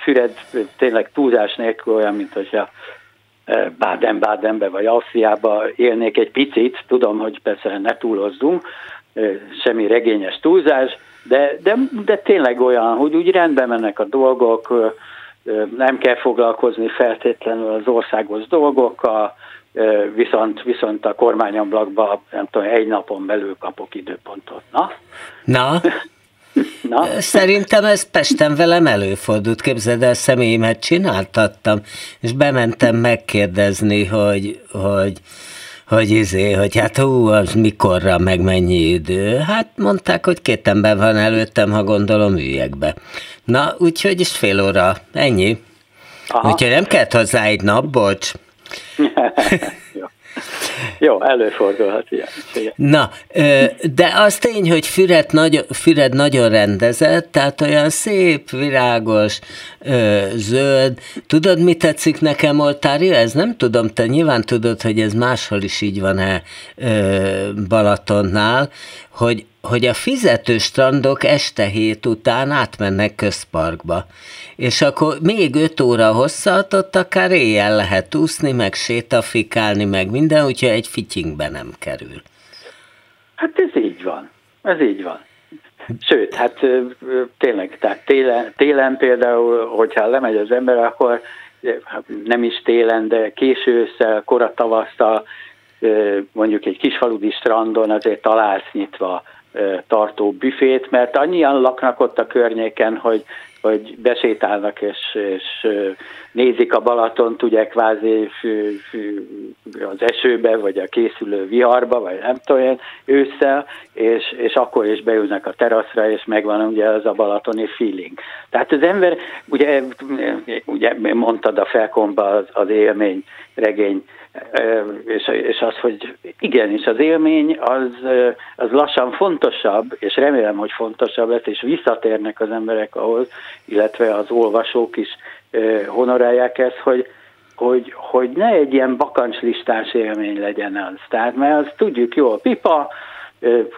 Füred tényleg túlzás nélkül olyan, mint hogyha Baden-Badenbe vagy Ausztriába élnék egy picit, tudom, hogy persze ne túlozzunk, semmi regényes túlzás, de, de, de tényleg olyan, hogy úgy rendben mennek a dolgok, nem kell foglalkozni feltétlenül az országos dolgokkal, viszont, viszont a kormányablakban nem tudom, egy napon belül kapok időpontot. Na? Na? Na? Szerintem ez Pesten velem előfordult. Képzeld el, személyimet csináltattam, és bementem megkérdezni, hogy, hogy hogy izé, hogy hát hú, az mikorra, meg mennyi idő. Hát mondták, hogy két ember van előttem, ha gondolom üljek be. Na, úgyhogy is fél óra, ennyi. Aha. Úgyhogy nem kellett hozzá egy nap, bocs. Jó. Jó, előfordulhat ilyen. Na, de az tény, hogy Füred, nagy, Füred nagyon rendezett, tehát olyan szép, virágos, zöld. Tudod, mi tetszik nekem, Oltári? Ez nem tudom, te nyilván tudod, hogy ez máshol is így van-e Balatonnál, hogy, hogy a fizető strandok este hét után átmennek közparkba. És akkor még öt óra hosszat, ott akár éjjel lehet úszni, meg sétafikálni, meg minden, úgyhogy egy fityingbe nem kerül. Hát ez így van. Ez így van. Sőt, hát tényleg, tehát télen, télen például, hogyha lemegy az ember, akkor hát nem is télen, de késő ősszel, kora tavasztal, mondjuk egy kisfaludi strandon azért találsz nyitva tartó büfét, mert annyian laknak ott a környéken, hogy hogy besétálnak és, és nézik a Balaton, ugye kvázi az esőbe, vagy a készülő viharba, vagy nem tudom ősszel, és, és akkor is beülnek a teraszra, és megvan ugye az a balatoni feeling. Tehát az ember, ugye, ugye mondtad a felkomba az, az élmény regény, és, és az, hogy igenis az élmény az, az lassan fontosabb, és remélem, hogy fontosabb lesz, és visszatérnek az emberek ahhoz, illetve az olvasók is honorálják ezt, hogy, hogy, hogy ne egy ilyen bakancslistás élmény legyen az. Tehát, mert azt tudjuk jó, pipa,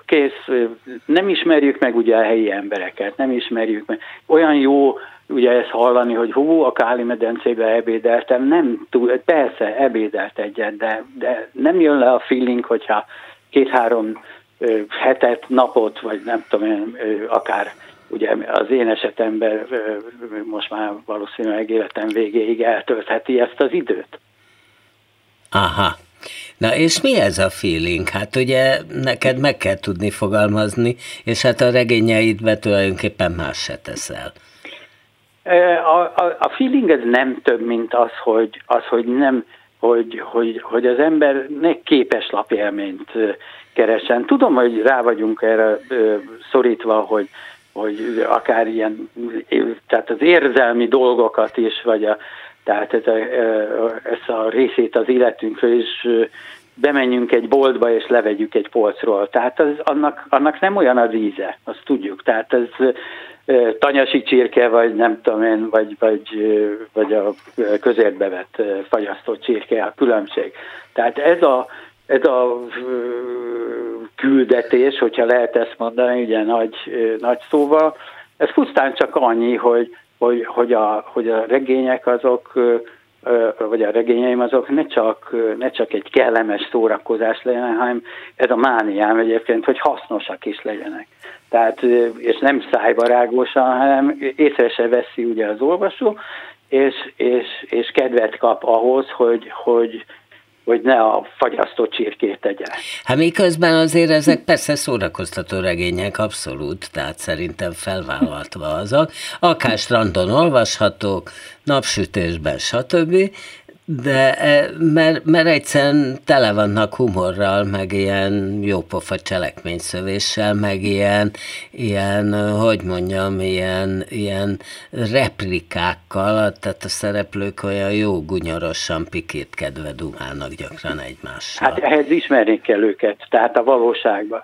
kész, nem ismerjük meg ugye a helyi embereket, nem ismerjük meg. Olyan jó ugye ezt hallani, hogy hú, a Káli medencébe ebédeltem, nem túl, persze ebédelt egyet, de, de nem jön le a feeling, hogyha két-három hetet, napot, vagy nem tudom én, akár ugye az én esetemben most már valószínűleg életem végéig eltöltheti ezt az időt. Aha. Na és mi ez a feeling? Hát ugye neked meg kell tudni fogalmazni, és hát a regényeidbe tulajdonképpen más se teszel. A, a, a feeling ez nem több, mint az, hogy, az, hogy nem, hogy, hogy, hogy az ember ne képes lapélményt keresen. Tudom, hogy rá vagyunk erre szorítva, hogy, hogy akár ilyen, tehát az érzelmi dolgokat is, vagy a, tehát ez a, ez a részét az életünkről is bemenjünk egy boltba és levegyük egy polcról. Tehát az, annak, annak nem olyan az íze, azt tudjuk. Tehát ez tanyasi csirke, vagy nem tudom én, vagy, vagy, vagy a közértbe vett fagyasztott csirke a különbség. Tehát ez a, ez a küldetés, hogyha lehet ezt mondani, ugye nagy, nagy szóval, ez pusztán csak annyi, hogy, hogy, hogy, a, hogy a regények azok, vagy a regényeim azok ne csak, ne csak egy kellemes szórakozás legyen, hanem ez a mániám egyébként, hogy hasznosak is legyenek. Tehát, és nem szájbarágosan, hanem észre se veszi ugye az olvasó, és, és, és kedvet kap ahhoz, hogy, hogy, hogy ne a fagyasztott csirkét tegye. Hát miközben azért ezek persze szórakoztató regények, abszolút, tehát szerintem felvállaltva azok, akár strandon olvashatók, napsütésben, stb., de e, mert, mert egyszerűen tele vannak humorral, meg ilyen jópofa cselekményszövéssel, meg ilyen, ilyen, hogy mondjam, ilyen, ilyen replikákkal, tehát a szereplők olyan jó gunyorosan pikítkedve dumálnak gyakran egymással. Hát ehhez ismerni kell őket, tehát a valóságban.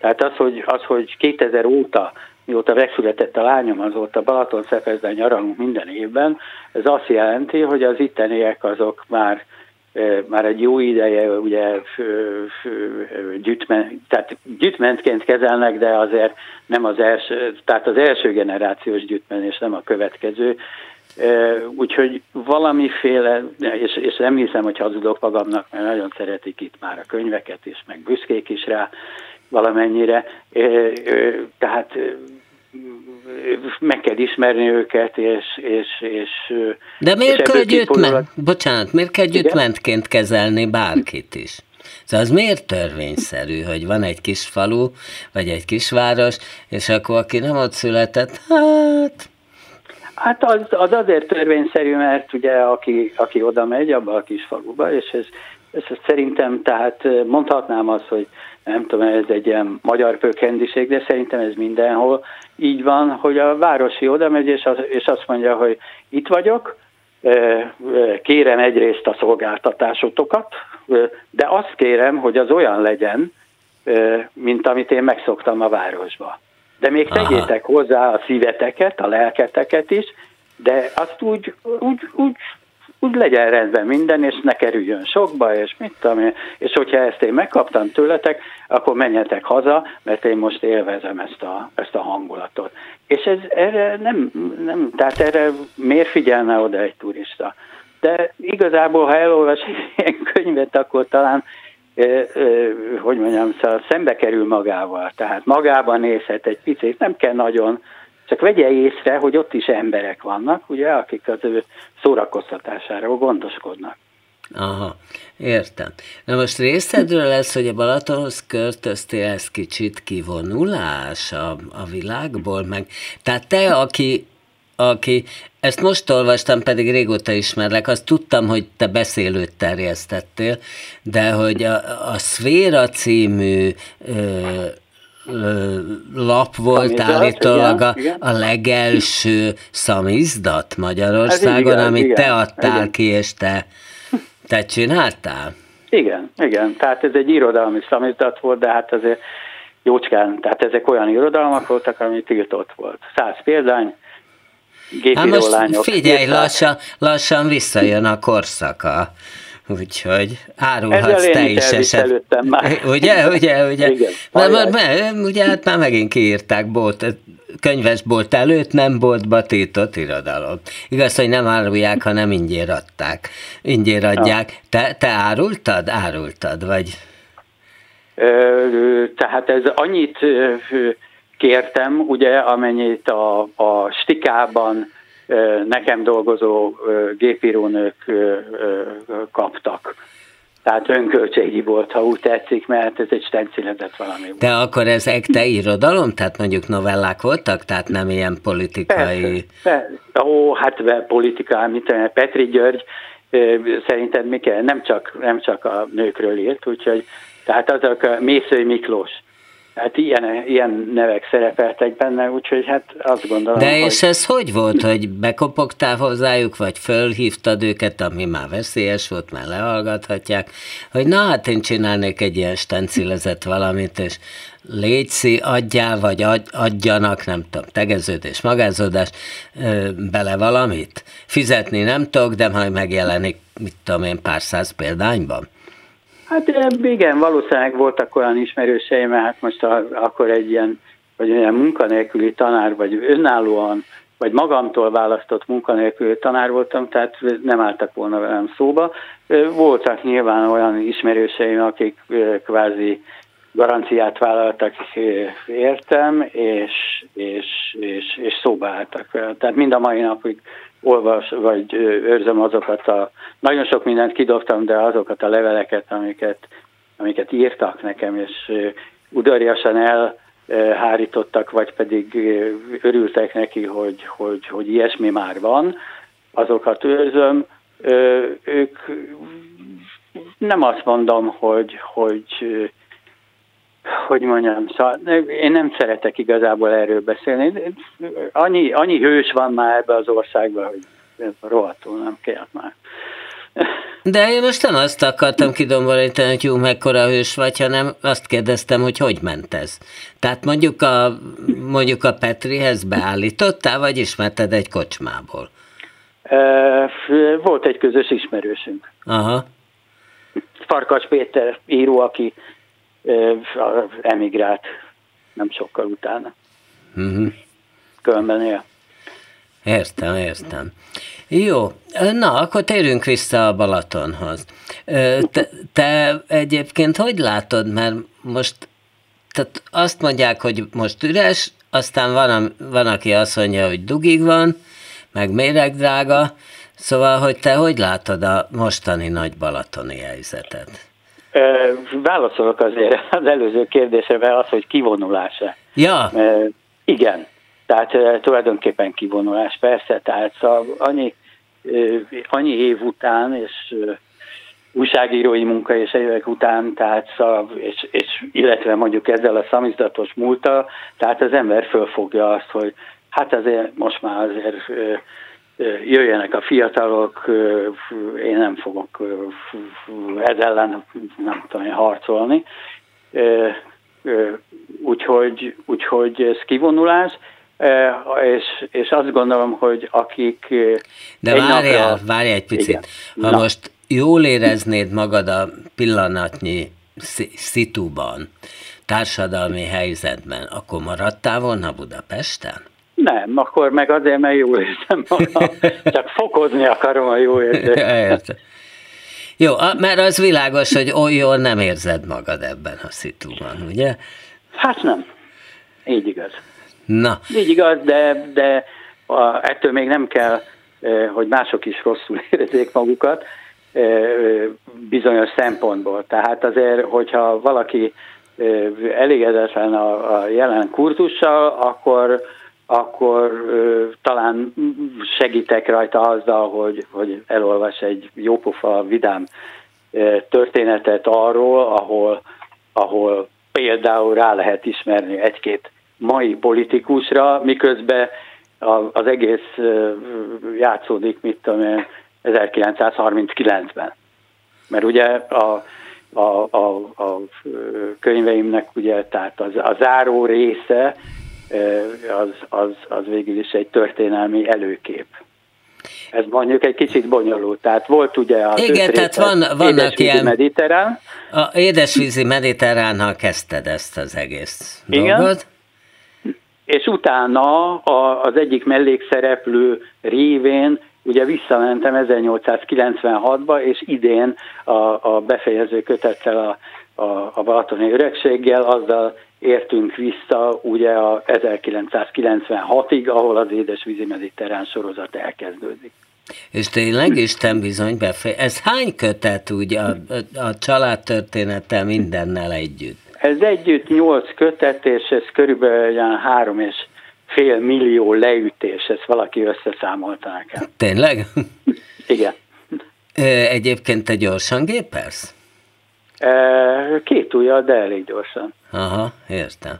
Tehát az, hogy, az, hogy 2000 óta mióta megszületett a lányom, azóta Balaton Szepezben nyaralunk minden évben, ez azt jelenti, hogy az itteniek azok már már egy jó ideje ugye gyűjtmen, tehát gyűjtmentként kezelnek, de azért nem az első, tehát az első generációs gyűjtmen, és nem a következő. Úgyhogy valamiféle, és, és nem hiszem, hogy hazudok magamnak, mert nagyon szeretik itt már a könyveket is, meg büszkék is rá, valamennyire. Tehát meg kell ismerni őket, és... és, és De miért és kell gyűjtment, bocsánat, miért kell gyűjtmentként kezelni bárkit is? Szóval az miért törvényszerű, hogy van egy kis falu, vagy egy kisváros, és akkor aki nem ott született, hát... Hát az, az azért törvényszerű, mert ugye aki, aki oda megy abba a kis faluba, és ez, ez szerintem, tehát mondhatnám azt, hogy nem tudom, ez egy ilyen magyar pökendiség, de szerintem ez mindenhol így van, hogy a városi oda megy, és, az, és azt mondja, hogy itt vagyok, kérem egyrészt a szolgáltatásotokat, de azt kérem, hogy az olyan legyen, mint amit én megszoktam a városba. De még tegyétek hozzá a szíveteket, a lelketeket is, de azt úgy, úgy, úgy úgy legyen rendben minden, és ne kerüljön sokba, és mit tudom én, és hogyha ezt én megkaptam tőletek, akkor menjetek haza, mert én most élvezem ezt a, ezt a hangulatot. És ez erre nem, nem, tehát erre miért figyelne oda egy turista? De igazából, ha elolvas egy ilyen könyvet, akkor talán hogy mondjam, szóval szembe kerül magával, tehát magában nézhet egy picit, nem kell nagyon, csak vegye észre, hogy ott is emberek vannak, ugye, akik az ő szórakoztatásáról gondoskodnak. Aha, értem. Na most részedről lesz, hogy a Balatonhoz költöztél, ez kicsit kivonulás a, a világból, meg tehát te, aki, aki, ezt most olvastam, pedig régóta ismerlek, azt tudtam, hogy te beszélőt terjesztettél, de hogy a, a Szféra című ö, lap volt szamizdat, állítólag a, a legelső szamizdat Magyarországon, igaz, amit igen, te adtál igen. ki, és te, te csináltál? Igen, igen. Tehát ez egy irodalmi szamizdat volt, de hát azért jócskán, tehát ezek olyan irodalmak voltak, ami tiltott volt. Száz példány, Hát most figyelj, lassan, lassan visszajön a korszaka. Úgyhogy árulhatsz te is eset. Már. Ugye, ugye, ugye? Igen, Na, mert, mert, ugye hát már megint kiírták bolt, könyvesbolt előtt, nem boltba tiltott irodalom. Igaz, hogy nem árulják, hanem ingyér adták. Ingyér adják. Te, te árultad? Árultad, vagy? Tehát ez annyit kértem, ugye, amennyit a, a stikában nekem dolgozó gépírónők kaptak. tehát önköltségi volt, ha úgy tetszik, mert ez egy stencilezett valami volt. De akkor ez ekte irodalom? Tehát mondjuk novellák voltak? Tehát nem ilyen politikai... Persze, persze. Ó, hát be, politika, mint Petri György, szerinted mi kell? Nem csak, nem csak a nőkről írt, úgyhogy tehát azok a Mészői Miklós, Hát ilyen, ilyen nevek szerepeltek benne, úgyhogy hát azt gondolom, De és hogy... ez hogy volt, hogy bekopogtál hozzájuk, vagy fölhívtad őket, ami már veszélyes volt, már lehallgathatják, hogy na hát én csinálnék egy ilyen stencilezett valamit, és létszi, adjál, vagy adjanak, nem tudom, tegeződés, magázódás, bele valamit. Fizetni nem tudok, de majd megjelenik, mit tudom én, pár száz példányban. Hát igen, valószínűleg voltak olyan ismerőseim, mert hát most a, akkor egy ilyen, vagy olyan munkanélküli tanár, vagy önállóan, vagy magamtól választott munkanélküli tanár voltam, tehát nem álltak volna velem szóba. Voltak nyilván olyan ismerőseim, akik kvázi garanciát vállaltak értem, és, és, és, és szóba álltak. Tehát mind a mai napig olvas, vagy őrzöm azokat a, nagyon sok mindent kidobtam, de azokat a leveleket, amiket, amiket írtak nekem, és udariasan elhárítottak, vagy pedig örültek neki, hogy, hogy, hogy ilyesmi már van, azokat őrzöm. Ők nem azt mondom, hogy, hogy hogy mondjam, szóval én nem szeretek igazából erről beszélni. Annyi, annyi hős van már ebbe az országban, hogy rohadtul nem kell már. De én most nem azt akartam kidomborítani, hogy jó, mekkora hős vagy, hanem azt kérdeztem, hogy hogy ment ez. Tehát mondjuk a, mondjuk a Petrihez beállítottál, vagy ismerted egy kocsmából? Volt egy közös ismerősünk. Aha. Farkas Péter író, aki emigrált nem sokkal utána. Uh-huh. Különben él. Értem, értem. Jó, na, akkor térjünk vissza a Balatonhoz. Te, te egyébként hogy látod, mert most tehát azt mondják, hogy most üres, aztán van, van aki azt mondja, hogy dugig van, meg méregdrága, szóval, hogy te hogy látod a mostani nagy balatoni helyzetet? Válaszolok azért az előző kérdésre, az, hogy kivonulás-e. Ja. Igen, tehát tulajdonképpen kivonulás, persze, tehát szóval annyi, annyi év után, és újságírói munka és évek után, tehát szav, és, és, illetve mondjuk ezzel a szamizdatos múlta, tehát az ember fölfogja azt, hogy hát azért most már azért jöjjenek a fiatalok, én nem fogok ez ellen nem tudom harcolni. Úgyhogy, úgyhogy ez kivonulás, és, és azt gondolom, hogy akik... De várjál, napra... várj egy picit. Igen. Ha Na. most jól éreznéd magad a pillanatnyi szituban, társadalmi helyzetben, akkor maradtál volna Budapesten? Nem, akkor meg azért, mert jól érzem magam. Csak fokozni akarom a jó érzést. Jó, mert az világos, hogy oly jól nem érzed magad ebben a szitúban, ugye? Hát nem. Így igaz. Na. Így igaz, de, de a, ettől még nem kell, hogy mások is rosszul érezzék magukat bizonyos szempontból. Tehát azért, hogyha valaki elégedetlen a, a jelen kurzussal, akkor akkor ö, talán segítek rajta azzal, hogy, hogy elolvas egy jópofa, vidám ö, történetet arról, ahol, ahol például rá lehet ismerni egy-két mai politikusra, miközben az egész játszódik, mit tudom én, 1939-ben. Mert ugye a, a, a, a könyveimnek ugye, tehát az, a záró része az, az, az végül is egy történelmi előkép. Ez mondjuk egy kicsit bonyolult. Tehát volt ugye a Igen, tehát van, vannak ilyen... mediterrán. A édesvízi mediterránnal kezdted ezt az egész Igen. dolgot. És utána az egyik mellékszereplő révén ugye visszamentem 1896-ba, és idén a, a befejező kötettel a, a, a Balatoni öregséggel, azzal értünk vissza ugye a 1996-ig, ahol az édesvízi mediterrán sorozat elkezdődik. És tényleg Isten bizony befej. Ez hány kötet úgy a, a családtörténettel mindennel együtt? Ez együtt nyolc kötet, és ez körülbelül olyan három és fél millió leütés, ezt valaki összeszámolta nekem. Tényleg? Igen. Egyébként te gyorsan gépelsz? Két ujjal, de elég gyorsan. Aha, értem.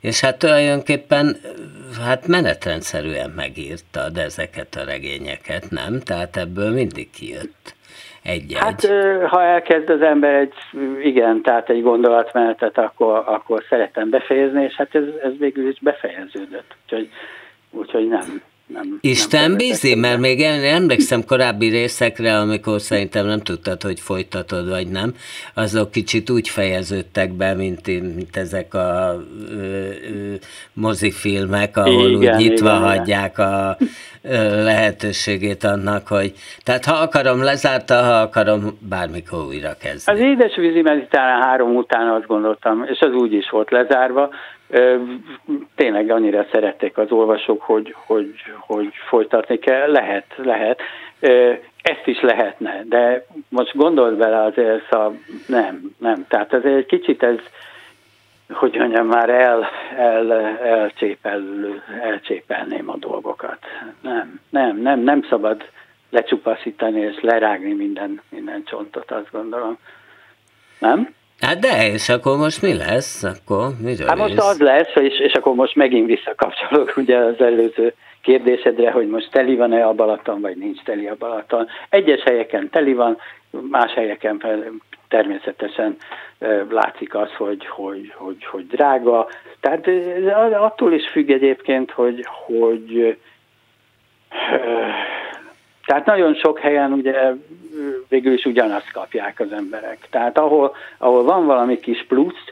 És hát tulajdonképpen hát menetrendszerűen megírtad ezeket a regényeket, nem? Tehát ebből mindig kijött egy-egy. Hát ha elkezd az ember egy, igen, tehát egy gondolatmenetet, akkor, akkor szeretem befejezni, és hát ez, ez végül is befejeződött. Úgyhogy, úgyhogy nem, nem, Isten nem bízi, mert még emlékszem korábbi részekre, amikor szerintem nem tudtad, hogy folytatod, vagy nem, azok kicsit úgy fejeződtek be, mint, mint ezek a ö, ö, mozifilmek, ahol igen, úgy nyitva igen, hagyják igen. a ö, lehetőségét annak, hogy tehát ha akarom lezárta, ha akarom bármikor újra kezdeni. Az édesvízi meditálán három után azt gondoltam, és az úgy is volt lezárva, tényleg annyira szerették az olvasók, hogy, hogy, hogy folytatni kell. Lehet, lehet. Ezt is lehetne, de most gondold bele azért, a, nem, nem. Tehát ez egy kicsit ez, hogy mondjam, már el, el, elcsépel, elcsépelném a dolgokat. Nem, nem, nem, nem szabad lecsupaszítani és lerágni minden, minden csontot, azt gondolom. Nem? Hát de, és akkor most mi lesz? Akkor miről Hát most az lesz, és, és akkor most megint visszakapcsolok ugye az előző kérdésedre, hogy most teli van-e a Balaton, vagy nincs teli a Balaton. Egyes helyeken teli van, más helyeken természetesen látszik az, hogy, hogy, hogy, hogy drága. Tehát attól is függ egyébként, hogy, hogy tehát nagyon sok helyen ugye végül is ugyanazt kapják az emberek. Tehát ahol, ahol van valami kis plusz,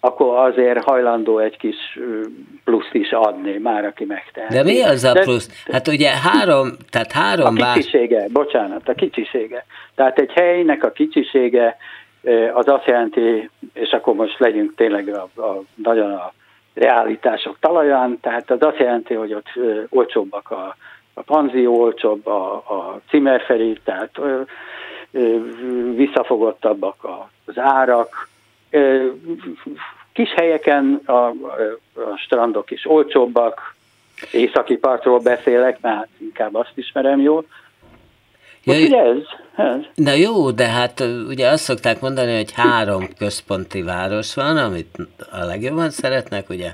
akkor azért hajlandó egy kis pluszt is adni, már aki megteheti. De mi az a plusz? Hát ugye három, tehát három... A kicsisége, bár... bocsánat, a kicsisége. Tehát egy helynek a kicsisége az azt jelenti, és akkor most legyünk tényleg a, a, nagyon a realitások talaján, tehát az azt jelenti, hogy ott olcsóbbak a, a panzió olcsóbb, a, a cimmerferi, tehát ö, ö, visszafogottabbak az árak. Ö, kis helyeken a, a strandok is olcsóbbak, északi partról beszélek, mert hát inkább azt ismerem jól. Ja, ez, ez. Na jó, de hát ugye azt szokták mondani, hogy három központi város van, amit a legjobban szeretnek, ugye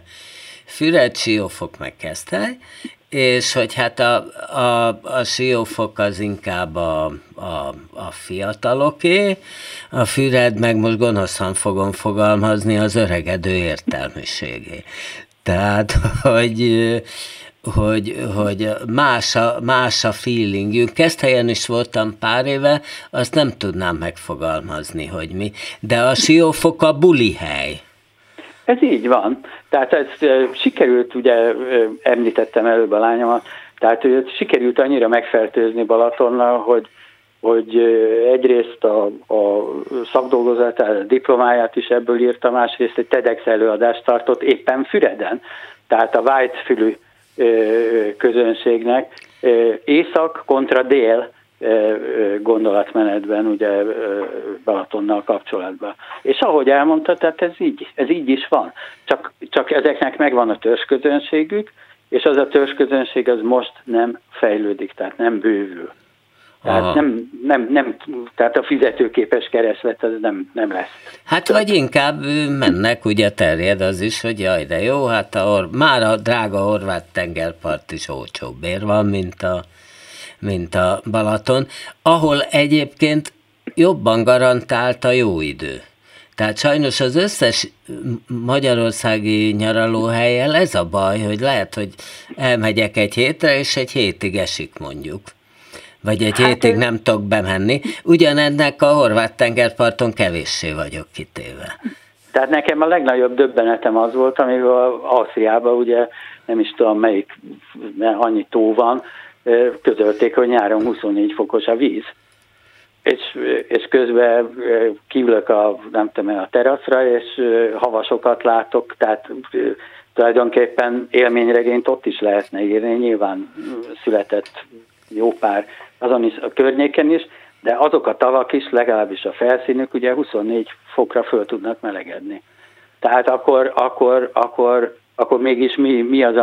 Füred, Siófok, meg Keszthely, és hogy hát a, a, a siófok az inkább a, a, a fiataloké, a füred meg most gonoszan fogom fogalmazni az öregedő értelmiségé. Tehát, hogy, hogy, hogy más, a, más a feelingjünk. helyen is voltam pár éve, azt nem tudnám megfogalmazni, hogy mi. De a siófok a buli hely. Ez így van. Tehát ez sikerült, ugye említettem előbb a lányomat, tehát hogy sikerült annyira megfertőzni Balatonnal, hogy, hogy egyrészt a, a szakdolgozatát, a diplomáját is ebből írta, másrészt egy TEDx előadást tartott éppen Füreden, tehát a White-fülű közönségnek észak kontra dél gondolatmenetben, ugye Balatonnal kapcsolatban. És ahogy elmondta, tehát ez így, ez így is van. Csak, csak ezeknek megvan a törzsközönségük, és az a törzsközönség az most nem fejlődik, tehát nem bővül. Tehát, nem, nem, nem, tehát a fizetőképes kereslet az nem, nem lesz. Hát vagy inkább mennek, ugye terjed az is, hogy jaj, de jó, hát a or, már a drága horvát tengerpart is olcsóbb ér van, mint a mint a Balaton, ahol egyébként jobban garantált a jó idő. Tehát sajnos az összes magyarországi nyaralóhelyel ez a baj, hogy lehet, hogy elmegyek egy hétre, és egy hétig esik mondjuk. Vagy egy hát hétig nem tudok bemenni. Ugyanennek a horvát tengerparton kevéssé vagyok kitéve. Tehát nekem a legnagyobb döbbenetem az volt, amikor Ausztriában ugye nem is tudom melyik, mert annyi tó van, közölték, hogy nyáron 24 fokos a víz. És, és közben kívülök a, nem tudom, a teraszra, és havasokat látok, tehát tulajdonképpen élményregényt ott is lehetne írni, nyilván született jó pár azon is, a környéken is, de azok a tavak is, legalábbis a felszínük ugye 24 fokra föl tudnak melegedni. Tehát akkor, akkor, akkor, akkor mégis mi, mi az,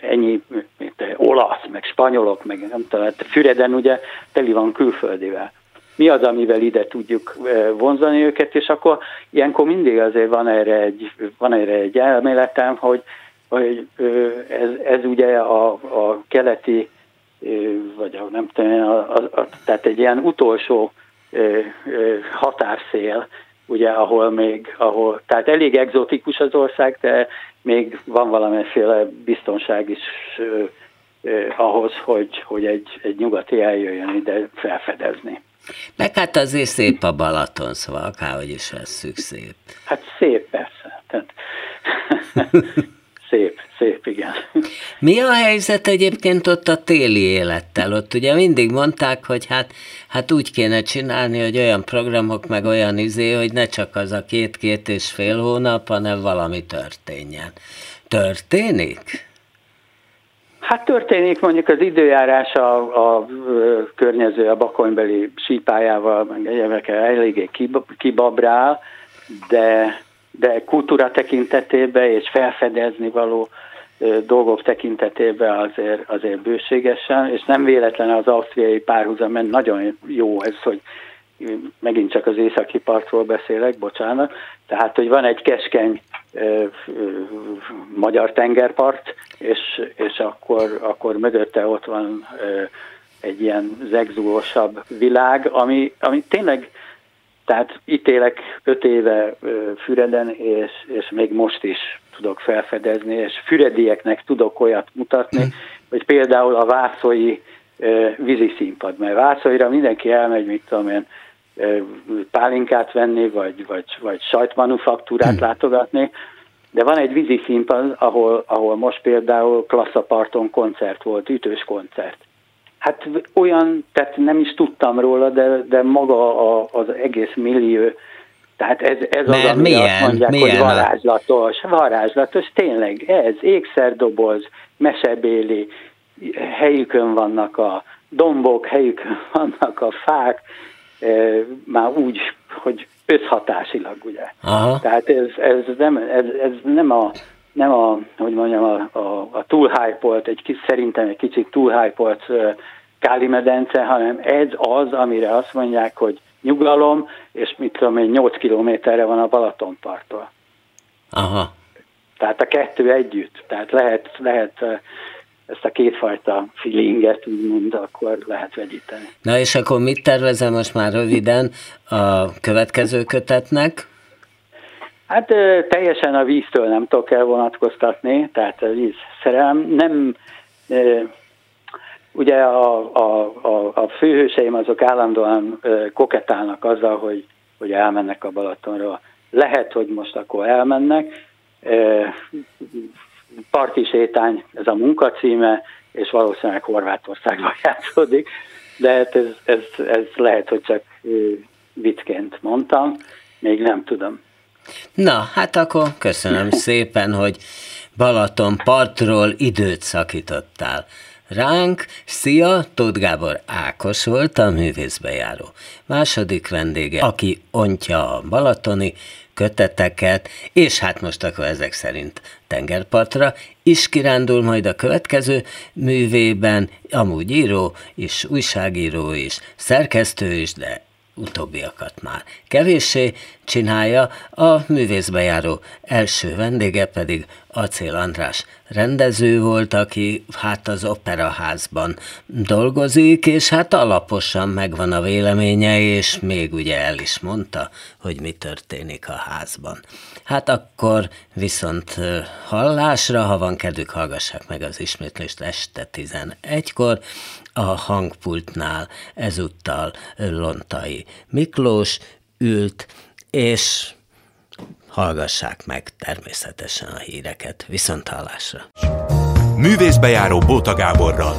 ennyi mint olasz, meg spanyolok, meg nem tudom, hát Füreden ugye teli van külföldivel. Mi az, amivel ide tudjuk vonzani őket, és akkor ilyenkor mindig azért van erre egy, van erre egy elméletem, hogy, hogy ez, ez ugye a, a keleti, vagy a, nem tudom, a, a, a, tehát egy ilyen utolsó határszél, ugye, ahol még, ahol, tehát elég egzotikus az ország, de még van valamiféle biztonság is eh, eh, ahhoz, hogy, hogy egy, egy nyugati eljöjjön ide felfedezni. Meg hát azért szép a Balaton, szóval akárhogy is vesszük szép. Hát szép persze. Tehát, szép, szép, igen. Mi a helyzet egyébként ott a téli élettel? Ott ugye mindig mondták, hogy hát, hát úgy kéne csinálni, hogy olyan programok, meg olyan izé, hogy ne csak az a két-két és fél hónap, hanem valami történjen. Történik? Hát történik mondjuk az időjárás a, a, a környező, a bakonybeli sípájával, meg egyébként eléggé kibabrál, de de kultúra tekintetében és felfedezni való dolgok tekintetében azért, azért bőségesen, és nem véletlen az ausztriai párhuzam, mert nagyon jó ez, hogy megint csak az északi partról beszélek, bocsánat, tehát, hogy van egy keskeny ö, ö, magyar tengerpart, és, és akkor, akkor mögötte ott van ö, egy ilyen zegzúosabb világ, ami, ami tényleg tehát itt élek öt éve Füreden, és, és még most is tudok felfedezni, és füredieknek tudok olyat mutatni, hm. hogy például a vászói vízi színpad, mert Vászolyra mindenki elmegy, mit tudom én, pálinkát venni, vagy, vagy, vagy sajtmanufaktúrát hmm. látogatni, de van egy vízi színpad, ahol, ahol most például klasszaparton koncert volt, ütős koncert. Hát olyan, tehát nem is tudtam róla, de, de maga a, az egész millió, tehát ez, ez az, ami azt mondják, milyen hogy varázslatos, varázslatos, tényleg ez, ékszerdoboz, mesebéli, helyükön vannak a dombok, helyükön vannak a fák, e, már úgy, hogy összhatásilag, ugye. Aha. Tehát ez, ez, nem, ez, ez nem a nem a, hogy mondjam, a, a, a túl hype egy kis, szerintem egy kicsit túl hype Káli medence, hanem ez az, amire azt mondják, hogy nyugalom, és mit tudom én, 8 kilométerre van a Balatonparttól. Aha. Tehát a kettő együtt. Tehát lehet, lehet ezt a kétfajta feelinget, úgymond, akkor lehet vegyíteni. Na és akkor mit tervezel most már röviden a következő kötetnek? Hát teljesen a víztől nem tudok elvonatkoztatni, tehát a víz szerelem nem, ugye a, a, a, a főhőseim azok állandóan koketálnak azzal, hogy, hogy elmennek a Balatonra. Lehet, hogy most akkor elmennek, parti sétány, ez a munkacíme, és valószínűleg Horvátországban játszódik, de hát ez, ez, ez lehet, hogy csak viccként mondtam, még nem tudom. Na, hát akkor köszönöm szépen, hogy Balaton partról időt szakítottál ránk. Szia, Tóth Gábor Ákos volt a művészbejáró. Második vendége, aki ontja a balatoni köteteket, és hát most akkor ezek szerint tengerpartra is kirándul majd a következő művében, amúgy író és újságíró is, szerkesztő is, de utóbbiakat már kevéssé csinálja, a művészbejáró első vendége pedig Acél András rendező volt, aki hát az operaházban dolgozik, és hát alaposan megvan a véleménye, és még ugye el is mondta, hogy mi történik a házban. Hát akkor viszont hallásra, ha van kedvük, hallgassák meg az ismétlést este 11-kor, a hangpultnál ezúttal Lontai Miklós ült, és hallgassák meg természetesen a híreket. Viszont hallásra! Művészbejáró Bóta Gáborral